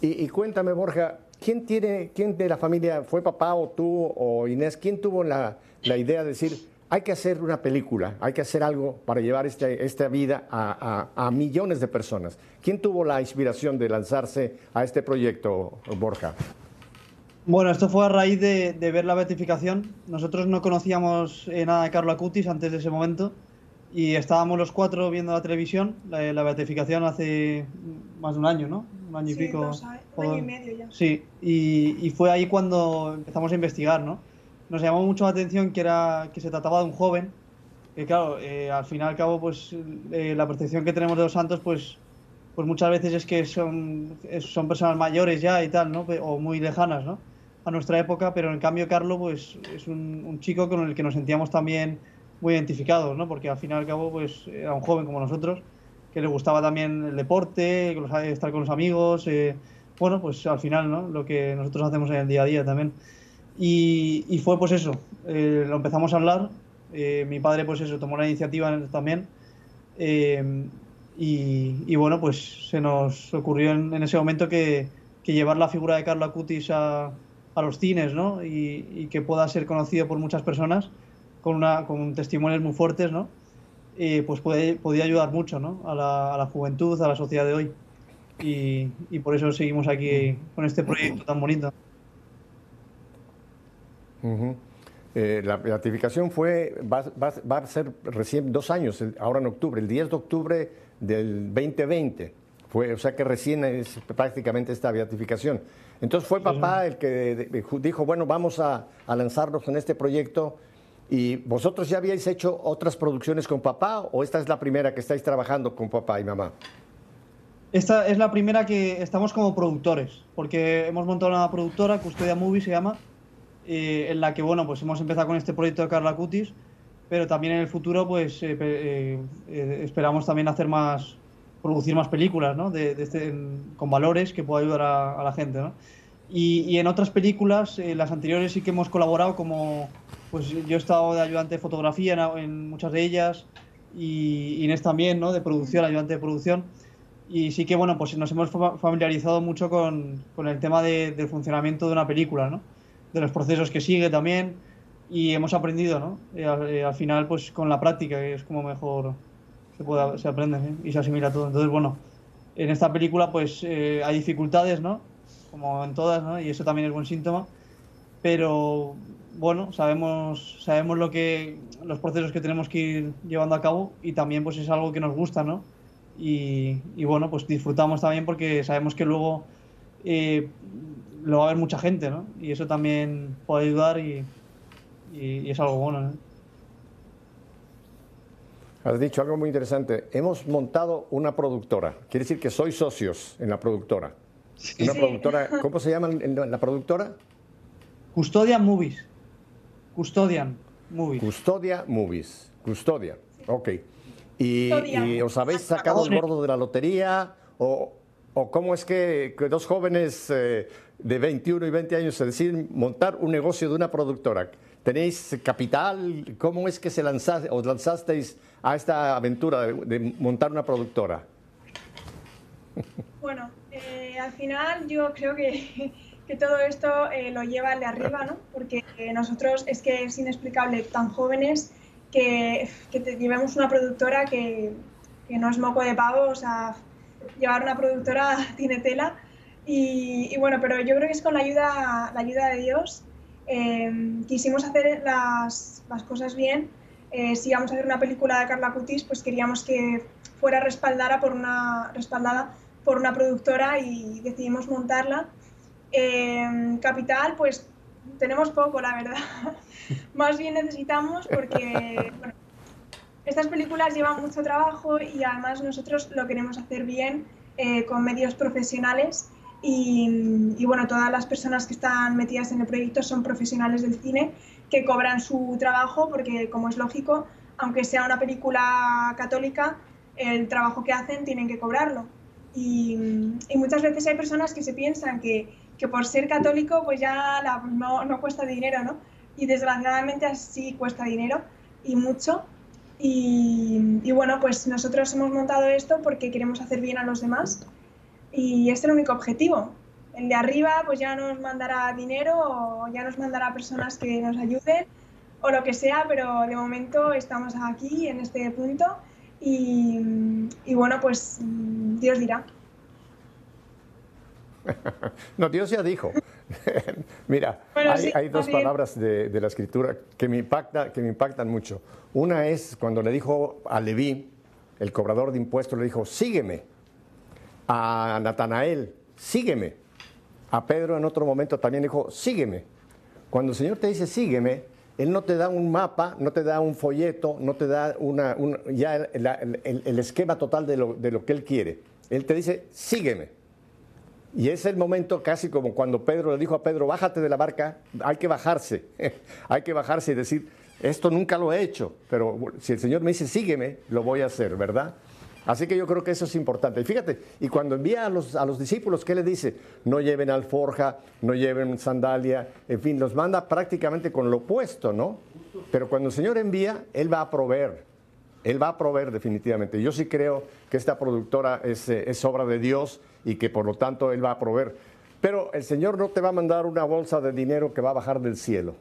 A: Y, cuéntame, Borja, ¿quién, tiene, ¿quién de la familia, fue papá o tú o Inés, quién tuvo la, la idea de decir, hay que hacer una película, hay que hacer algo para llevar este, esta vida a, millones de personas. ¿Quién tuvo la inspiración de lanzarse a este proyecto, Borja?
B: Bueno, esto fue a raíz de, ver la beatificación. Nosotros no conocíamos eh, nada de Carlo Acutis antes de ese momento y estábamos los cuatro viendo la televisión, la, beatificación hace más de un año, ¿no?
C: Un año y pico. un año y medio ya.
B: Sí, y, y, fue ahí cuando empezamos a investigar, ¿no? Nos llamó mucho la atención que, era, que se trataba de un joven, que claro, eh, al fin y al cabo, pues eh, la percepción que tenemos de los santos, pues, pues muchas veces es que son, son personas mayores ya y tal, ¿no? O muy lejanas, ¿no? A nuestra época, pero en cambio Carlos, pues es un, un chico con el que nos sentíamos también muy identificados, ¿no? Porque al fin y al cabo, pues era un joven como nosotros, que le gustaba también el deporte, estar con los amigos, eh, bueno, pues al final, ¿no? Lo que nosotros hacemos en el día a día también. Y, fue pues eso, eh, lo empezamos a hablar, eh, mi padre pues eso, tomó la iniciativa también, y, bueno, pues se nos ocurrió en, ese momento que, llevar la figura de Carlo Acutis a, a los cines, ¿no? Y, y que pueda ser conocido por muchas personas, con, una, con testimonios muy fuertes, ¿no? Y pues puede, podía ayudar mucho, ¿no? A la, a la juventud, a la sociedad de hoy. Y, y, por eso seguimos aquí con este proyecto tan bonito.
A: Eh, la beatificación fue, va, va, va, a ser recién dos años, ahora en octubre, el 10 de octubre del 2020. Fue, o sea que recién es prácticamente esta beatificación. Entonces fue papá el que dijo, bueno, vamos a, a lanzarnos en este proyecto ¿Y vosotros ya habíais hecho otras producciones con papá o esta es la primera que estáis trabajando con papá y mamá?
B: Esta es la primera que estamos como productores, porque hemos montado una productora, Custodia Movie se llama, eh, en la que bueno, pues hemos empezado con este proyecto de Carla Cutis, pero también en el futuro pues eh, eh, esperamos también hacer más, producir más películas, ¿no? De, este, con valores que pueda ayudar a, la gente, ¿no? Y, y, en otras películas, las anteriores sí que hemos colaborado como pues yo he estado de ayudante de fotografía en, muchas de ellas y Inés también, ¿no? De producción, ayudante de producción. Y sí que, bueno, pues nos hemos familiarizado mucho con, con el tema de, del funcionamiento de una película, ¿no? De los procesos que sigue también y hemos aprendido, ¿no? Y al, final, pues con la práctica, que es como mejor se, puede, se aprende ¿eh? y se asimila todo. Entonces, bueno, en esta película, pues eh, hay dificultades, ¿no? Como en todas, ¿no? Y eso también es buen síntoma. Pero bueno, sabemos, sabemos lo que, los procesos que tenemos que ir llevando a cabo y también pues es algo que nos gusta, ¿no? Y, bueno, pues disfrutamos también porque sabemos que luego eh, lo va a ver mucha gente, ¿no? Y eso también puede ayudar y, es algo bueno, ¿no?
A: Has dicho algo muy interesante. Hemos montado una productora. Quiere decir que sois socios en la productora. Una productora, ¿cómo se llama la productora?
B: Custodia Movies. Custodian Movies.
A: Custodia Movies. Custodia. Ok. ¿Y, os habéis sacado el gordo de la lotería? ¿O, o cómo es que, dos jóvenes eh, de 21 y 20 años se deciden montar un negocio de una productora? ¿Tenéis capital? ¿Cómo es que se os lanzasteis a esta aventura de, montar una productora?
C: Bueno, eh, al final yo creo que que todo esto eh, lo lleva al de arriba, ¿no? Porque nosotros es que es inexplicable tan jóvenes que, que llevemos una productora que, que, no es moco de pavo, o sea, llevar una productora tiene tela. Y, bueno, pero yo creo que es con la ayuda, la ayuda de Dios. Em, quisimos hacer las, las cosas bien. Eh, si íbamos a hacer una película de Carla Cutis, pues queríamos que fuera respaldada por una, respaldada por una productora y decidimos montarla capital, pues tenemos poco, la verdad. Más bien necesitamos porque estas películas llevan mucho trabajo y además nosotros lo queremos hacer bien eh, con medios profesionales y, bueno, todas las personas que están metidas en el proyecto son profesionales del cine que cobran su trabajo porque como es lógico, aunque sea una película católica, el trabajo que hacen tienen que cobrarlo. Y, muchas veces hay personas que se piensan que que por ser católico pues ya no, no, cuesta dinero, ¿no? Y desgraciadamente así cuesta dinero y mucho. Y, bueno, pues nosotros hemos montado esto porque queremos hacer bien a los demás y este es el único objetivo. El de arriba pues ya nos mandará dinero o ya nos mandará personas que nos ayuden o lo que sea, pero de momento estamos aquí en este punto y, y bueno, pues Dios dirá.
A: no, Dios ya dijo. Mira, hay, dos palabras de, la escritura que me, impacta, que me impactan mucho. Una es cuando le dijo a Leví, el cobrador de impuestos, le dijo, sígueme. A Natanael, sígueme. A Pedro en otro momento también dijo, sígueme. Cuando el Señor te dice, sígueme, Él no te da un mapa, no te da un folleto, no te da una, ya el, esquema total de lo, de lo que Él quiere. Él te dice, sígueme. Y es el momento casi como cuando Pedro le dijo a Pedro, bájate de la barca, hay que bajarse, hay que bajarse y decir, esto nunca lo he hecho, pero si el Señor me dice, sígueme, lo voy a hacer, ¿verdad? Así que yo creo que eso es importante. Y fíjate, y cuando envía a los, a los discípulos, ¿qué le dice? No lleven alforja, no lleven sandalia, en fin, los manda prácticamente con lo opuesto, ¿no? Pero cuando el Señor envía, Él va a proveer. Él va a proveer definitivamente. Yo sí creo que esta productora es, eh, es obra de Dios y que por lo tanto Él va a proveer. Pero el Señor no te va a mandar una bolsa de dinero que va a bajar del cielo.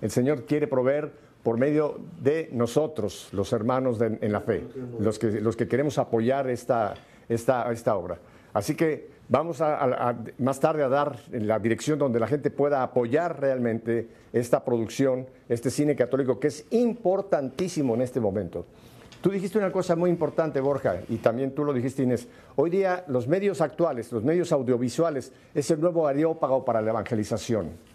A: El Señor quiere proveer por medio de nosotros, los hermanos en la fe, los que, los que queremos apoyar esta, esta, esta obra. Así que vamos a, más tarde a dar la dirección donde la gente pueda apoyar realmente esta producción, este cine católico, que es importantísimo en este momento. Tú dijiste una cosa muy importante, Borja, y también tú lo dijiste, Inés. Hoy día los medios actuales, los medios audiovisuales, es el nuevo areópago para la evangelización.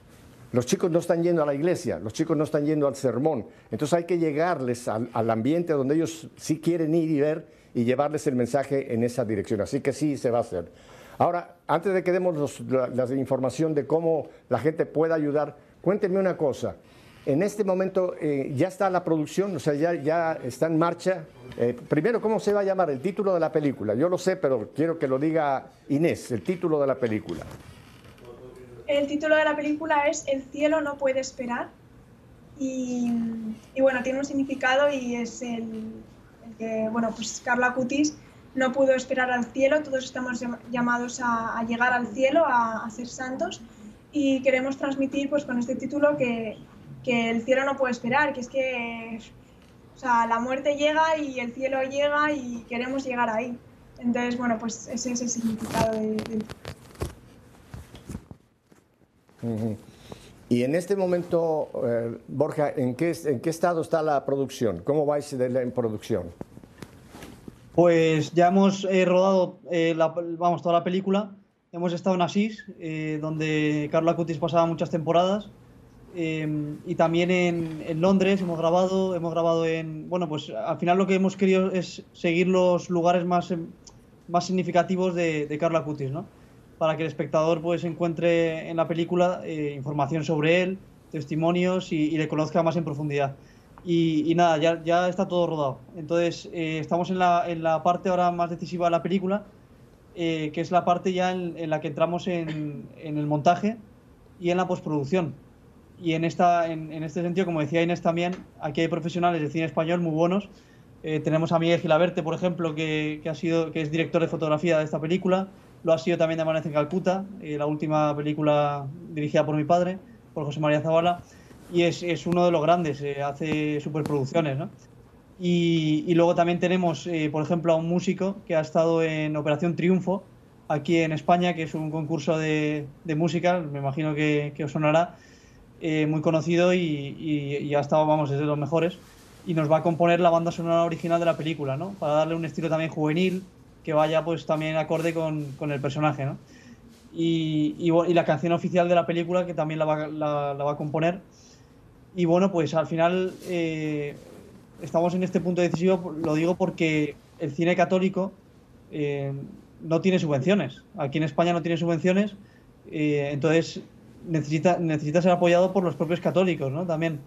A: Los chicos no están yendo a la iglesia, los chicos no están yendo al sermón. Entonces hay que llegarles al, ambiente donde ellos sí quieren ir y ver y llevarles el mensaje en esa dirección. Así que sí se va a hacer. Ahora, antes de que demos la, información de cómo la gente pueda ayudar, cuéntenme una cosa. En este momento eh, ya está la producción, o sea, ya, está en marcha. Eh, primero, ¿cómo se va a llamar el título de la película? Yo lo sé, pero quiero que lo diga Inés, el título de la película.
C: El título de la película es El cielo no puede esperar. Y, bueno, tiene un significado y es el, que, bueno, pues Carla Cutis no pudo esperar al cielo, todos estamos llamados a, llegar al cielo, a, a, ser santos y queremos transmitir pues con este título que, que el cielo no puede esperar, que es que o sea, la muerte llega y el cielo llega y queremos llegar ahí. Entonces, bueno, pues ese es el significado del de,
A: y en este momento, eh, Borja, ¿en qué, ¿en qué estado está la producción? ¿Cómo vais de la, en producción?
B: Pues ya hemos eh, rodado eh, vamos, toda la película. Hemos estado en Asís, donde Carla Cutis pasaba muchas temporadas. y también en, Londres hemos grabado, hemos grabado en... Bueno, pues al final lo que hemos querido es seguir los lugares más, más significativos de, de Carla Cutis, ¿no? Para que el espectador pues encuentre en la película eh, información sobre él, testimonios y, le conozca más en profundidad. Y, nada, ya, ya, está todo rodado. Entonces, eh, estamos en la, en la, parte ahora más decisiva de la película, eh, que es la parte ya en, la que entramos en, en, el montaje y en la postproducción. Y en, esta, en, este sentido, como decía Inés también, aquí hay profesionales de cine español muy buenos. tenemos a Miguel Gilaberte, por ejemplo, que, que, ha sido, que es director de fotografía de esta película lo ha sido también de Amanece en Calcuta, eh, la última película dirigida por mi padre, por José María Zavala, y es, es uno de los grandes, eh, hace superproducciones, ¿no? Y, y, luego también tenemos, eh, por ejemplo, a un músico que ha estado en Operación Triunfo, aquí en España, que es un concurso de, de música, me imagino que, que os sonará, muy conocido y, y, y, ha estado, vamos, es de los mejores. Y nos va a componer la banda sonora original de la película, ¿no? Para darle un estilo también juvenil, que vaya pues también acorde con, con el personaje, ¿no? Y, y, la canción oficial de la película que también la va, la, va a componer. Y bueno, pues al final eh, estamos en este punto decisivo, lo digo porque el cine católico eh, no tiene subvenciones. Aquí en España no tiene subvenciones, eh, entonces necesita, necesita ser apoyado por los propios católicos, ¿no? También,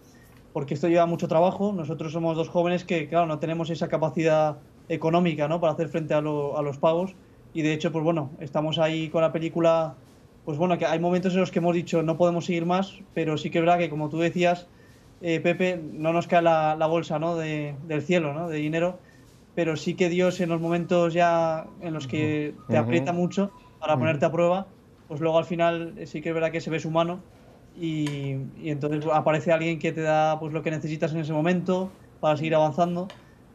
B: porque esto lleva mucho trabajo. Nosotros somos dos jóvenes que, claro, no tenemos esa capacidad económica ¿no? para hacer frente a, los pagos. Y de hecho, pues bueno, estamos ahí con la película. Pues bueno, que hay momentos en los que hemos dicho no podemos seguir más, pero sí que es verdad que, como tú decías, eh, Pepe, no nos cae la, bolsa ¿no? De, del cielo, ¿no? de dinero, pero sí que Dios en los momentos ya en los que te aprieta mucho para ponerte a prueba, pues luego al final sí que es verdad que se ves humano y, y entonces aparece alguien que te da pues lo que necesitas en ese momento para seguir avanzando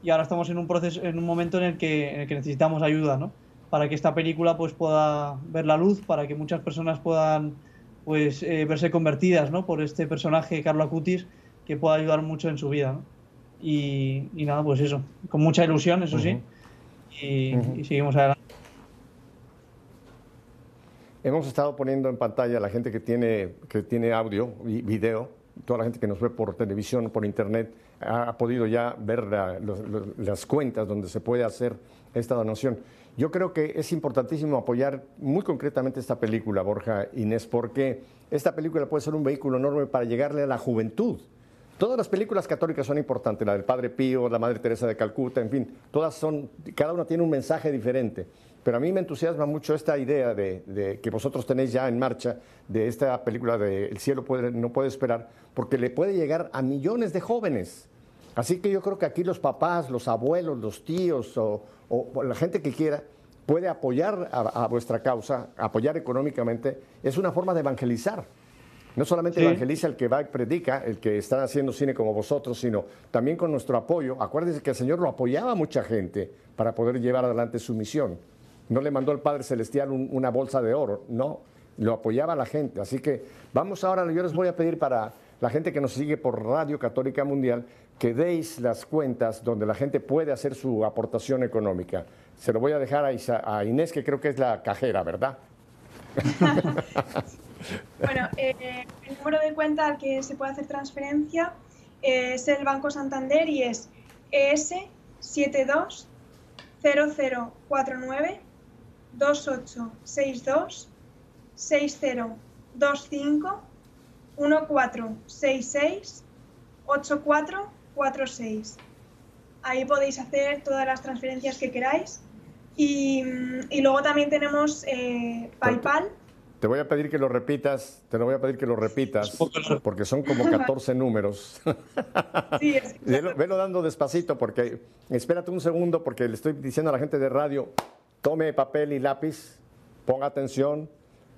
B: y ahora estamos en un proceso, en un momento en el que, en el que necesitamos ayuda, ¿no? Para que esta película pues pueda ver la luz, para que muchas personas puedan pues eh, verse convertidas, ¿no? Por este personaje, Carlo Acutis, que pueda ayudar mucho en su vida, ¿no? Y, nada, pues eso, con mucha ilusión, eso sí, y, seguimos adelante.
A: hemos estado poniendo en pantalla a la gente que tiene, que tiene audio y video, toda la gente que nos ve por televisión, por internet, ha, podido ya ver las cuentas donde se puede hacer esta donación. Yo creo que es importantísimo apoyar muy concretamente esta película, Borja Inés, porque esta película puede ser un vehículo enorme para llegarle a la juventud. Todas las películas católicas son importantes, la del Padre Pío, la Madre Teresa de Calcuta, en fin, todas son, cada una tiene un mensaje diferente. Pero a mí me entusiasma mucho esta idea de, que vosotros tenéis ya en marcha de esta película de El cielo no puede esperar, porque le puede llegar a millones de jóvenes. Así que yo creo que aquí los papás, los abuelos, los tíos o, la gente que quiera puede apoyar a, vuestra causa, apoyar económicamente, es una forma de evangelizar. No solamente evangeliza el que va y predica, el que está haciendo cine como vosotros, sino también con nuestro apoyo. Acuérdense que el Señor lo apoyaba a mucha gente para poder llevar adelante su misión. No le mandó el Padre Celestial una bolsa de oro, no, lo apoyaba a la gente. Así que vamos ahora, yo les voy a pedir para la gente que nos sigue por Radio Católica Mundial que deis las cuentas donde la gente puede hacer su aportación económica. Se lo voy a dejar a, Inés, que creo que es la cajera, ¿verdad?
C: bueno, eh, el número de cuenta al que se puede hacer transferencia es el Banco Santander y es ES 72 0049 2862 6025 1466 8446. Ahí podéis hacer todas las transferencias que queráis. Y, luego también tenemos eh, PayPal.
A: Te voy a pedir que lo repitas, te lo voy a pedir que lo repitas, porque son como 14 números. Sí, es velo, dando despacito, porque espérate un segundo, porque le estoy diciendo a la gente de radio, tome papel y lápiz, ponga atención,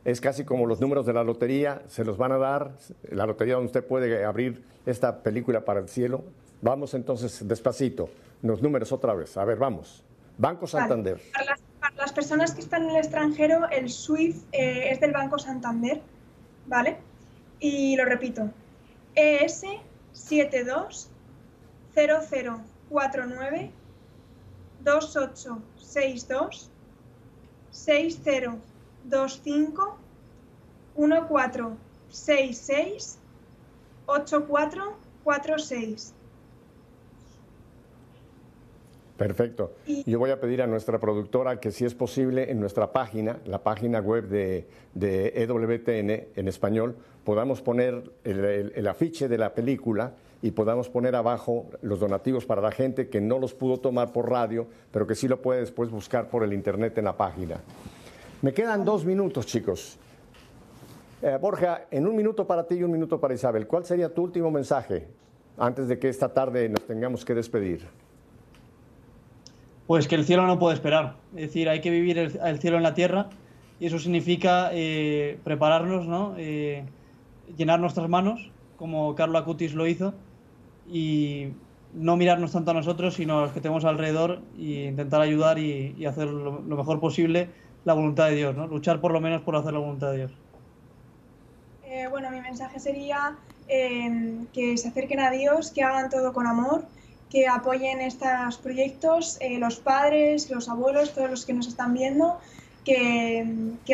A: es casi como los números de la lotería, se los van a dar, la lotería donde usted puede abrir esta película para el cielo. Vamos entonces despacito, los números otra vez, a ver, vamos. Banco Santander.
C: Para, las, personas que están en el extranjero, el SWIFT eh, es del Banco Santander, ¿vale? Y lo repito, ES 72 0049 2862 6025 1466 8446
A: Perfecto. Yo voy a pedir a nuestra productora que si es posible en nuestra página, la página web de, EWTN en español, podamos poner el, afiche de la película y podamos poner abajo los donativos para la gente que no los pudo tomar por radio, pero que sí lo puede después buscar por el internet en la página. Me quedan dos minutos, chicos. Eh, Borja, en un minuto para ti y un minuto para Isabel, ¿cuál sería tu último mensaje antes de que esta tarde nos tengamos que despedir?
B: Pues que el cielo no puede esperar. Es decir, hay que vivir el, cielo en la tierra y eso significa eh, prepararnos, ¿no? Eh, llenar nuestras manos, como Carlo Acutis lo hizo, y no mirarnos tanto a nosotros, sino a los que tenemos alrededor e intentar ayudar y, hacer lo, mejor posible la voluntad de Dios, ¿no? Luchar por lo menos por hacer la voluntad de Dios.
C: Eh, bueno, mi mensaje sería que se acerquen a Dios, que hagan todo con amor que apoyen estos proyectos, eh, los padres, los abuelos, todos los que nos están viendo, que,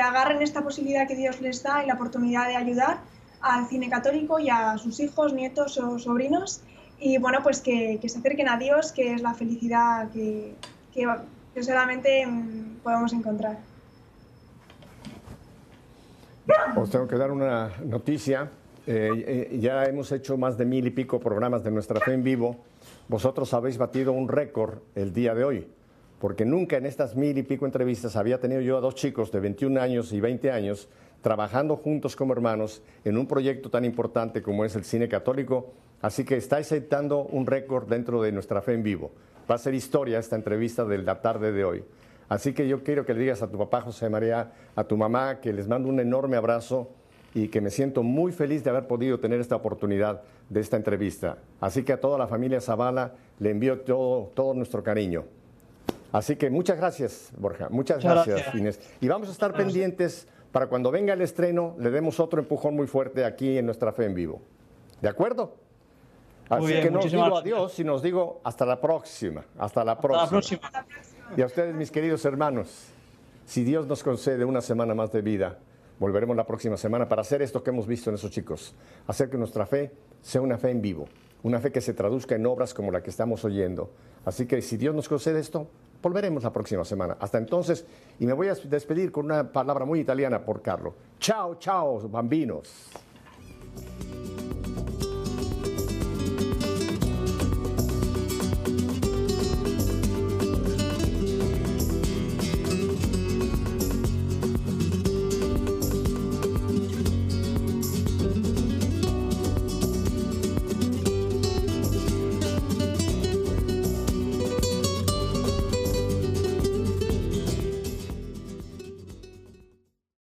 C: agarren esta posibilidad que Dios les da y la oportunidad de ayudar al cine católico y a sus hijos, nietos o sobrinos. Y bueno, pues que, se acerquen a Dios, que es la felicidad que, que solamente mm, podemos encontrar.
A: Os tengo que dar una noticia. Eh, eh, ya hemos hecho más de mil y pico programas de nuestra fe en vivo vosotros habéis batido un récord el día de hoy, porque nunca en estas mil y pico entrevistas había tenido yo a dos chicos de 21 años y 20 años trabajando juntos como hermanos en un proyecto tan importante como es el cine católico, así que estáis aceptando un récord dentro de nuestra fe en vivo. Va a ser historia esta entrevista de la tarde de hoy. Así que yo quiero que le digas a tu papá José María, a tu mamá, que les mando un enorme abrazo y que me siento muy feliz de haber podido tener esta oportunidad de esta entrevista. Así que a toda la familia Zavala le envío todo, todo nuestro cariño. Así que muchas gracias, Borja. Muchas, gracias, Inés. Y vamos a estar pendientes para cuando venga el estreno, le demos otro empujón muy fuerte aquí en nuestra fe en vivo. ¿De acuerdo? Así que no os digo adiós, sino os digo hasta la próxima. Hasta la próxima. Y a ustedes, mis queridos hermanos, si Dios nos concede una semana más de vida, volveremos la próxima semana para hacer esto que hemos visto en esos chicos, hacer que nuestra fe sea una fe en vivo, una fe que se traduzca en obras como la que estamos oyendo. Así que si Dios nos concede esto, volveremos la próxima semana. Hasta entonces, y me voy a despedir con una palabra muy italiana por Carlo. Chao, chao, bambinos.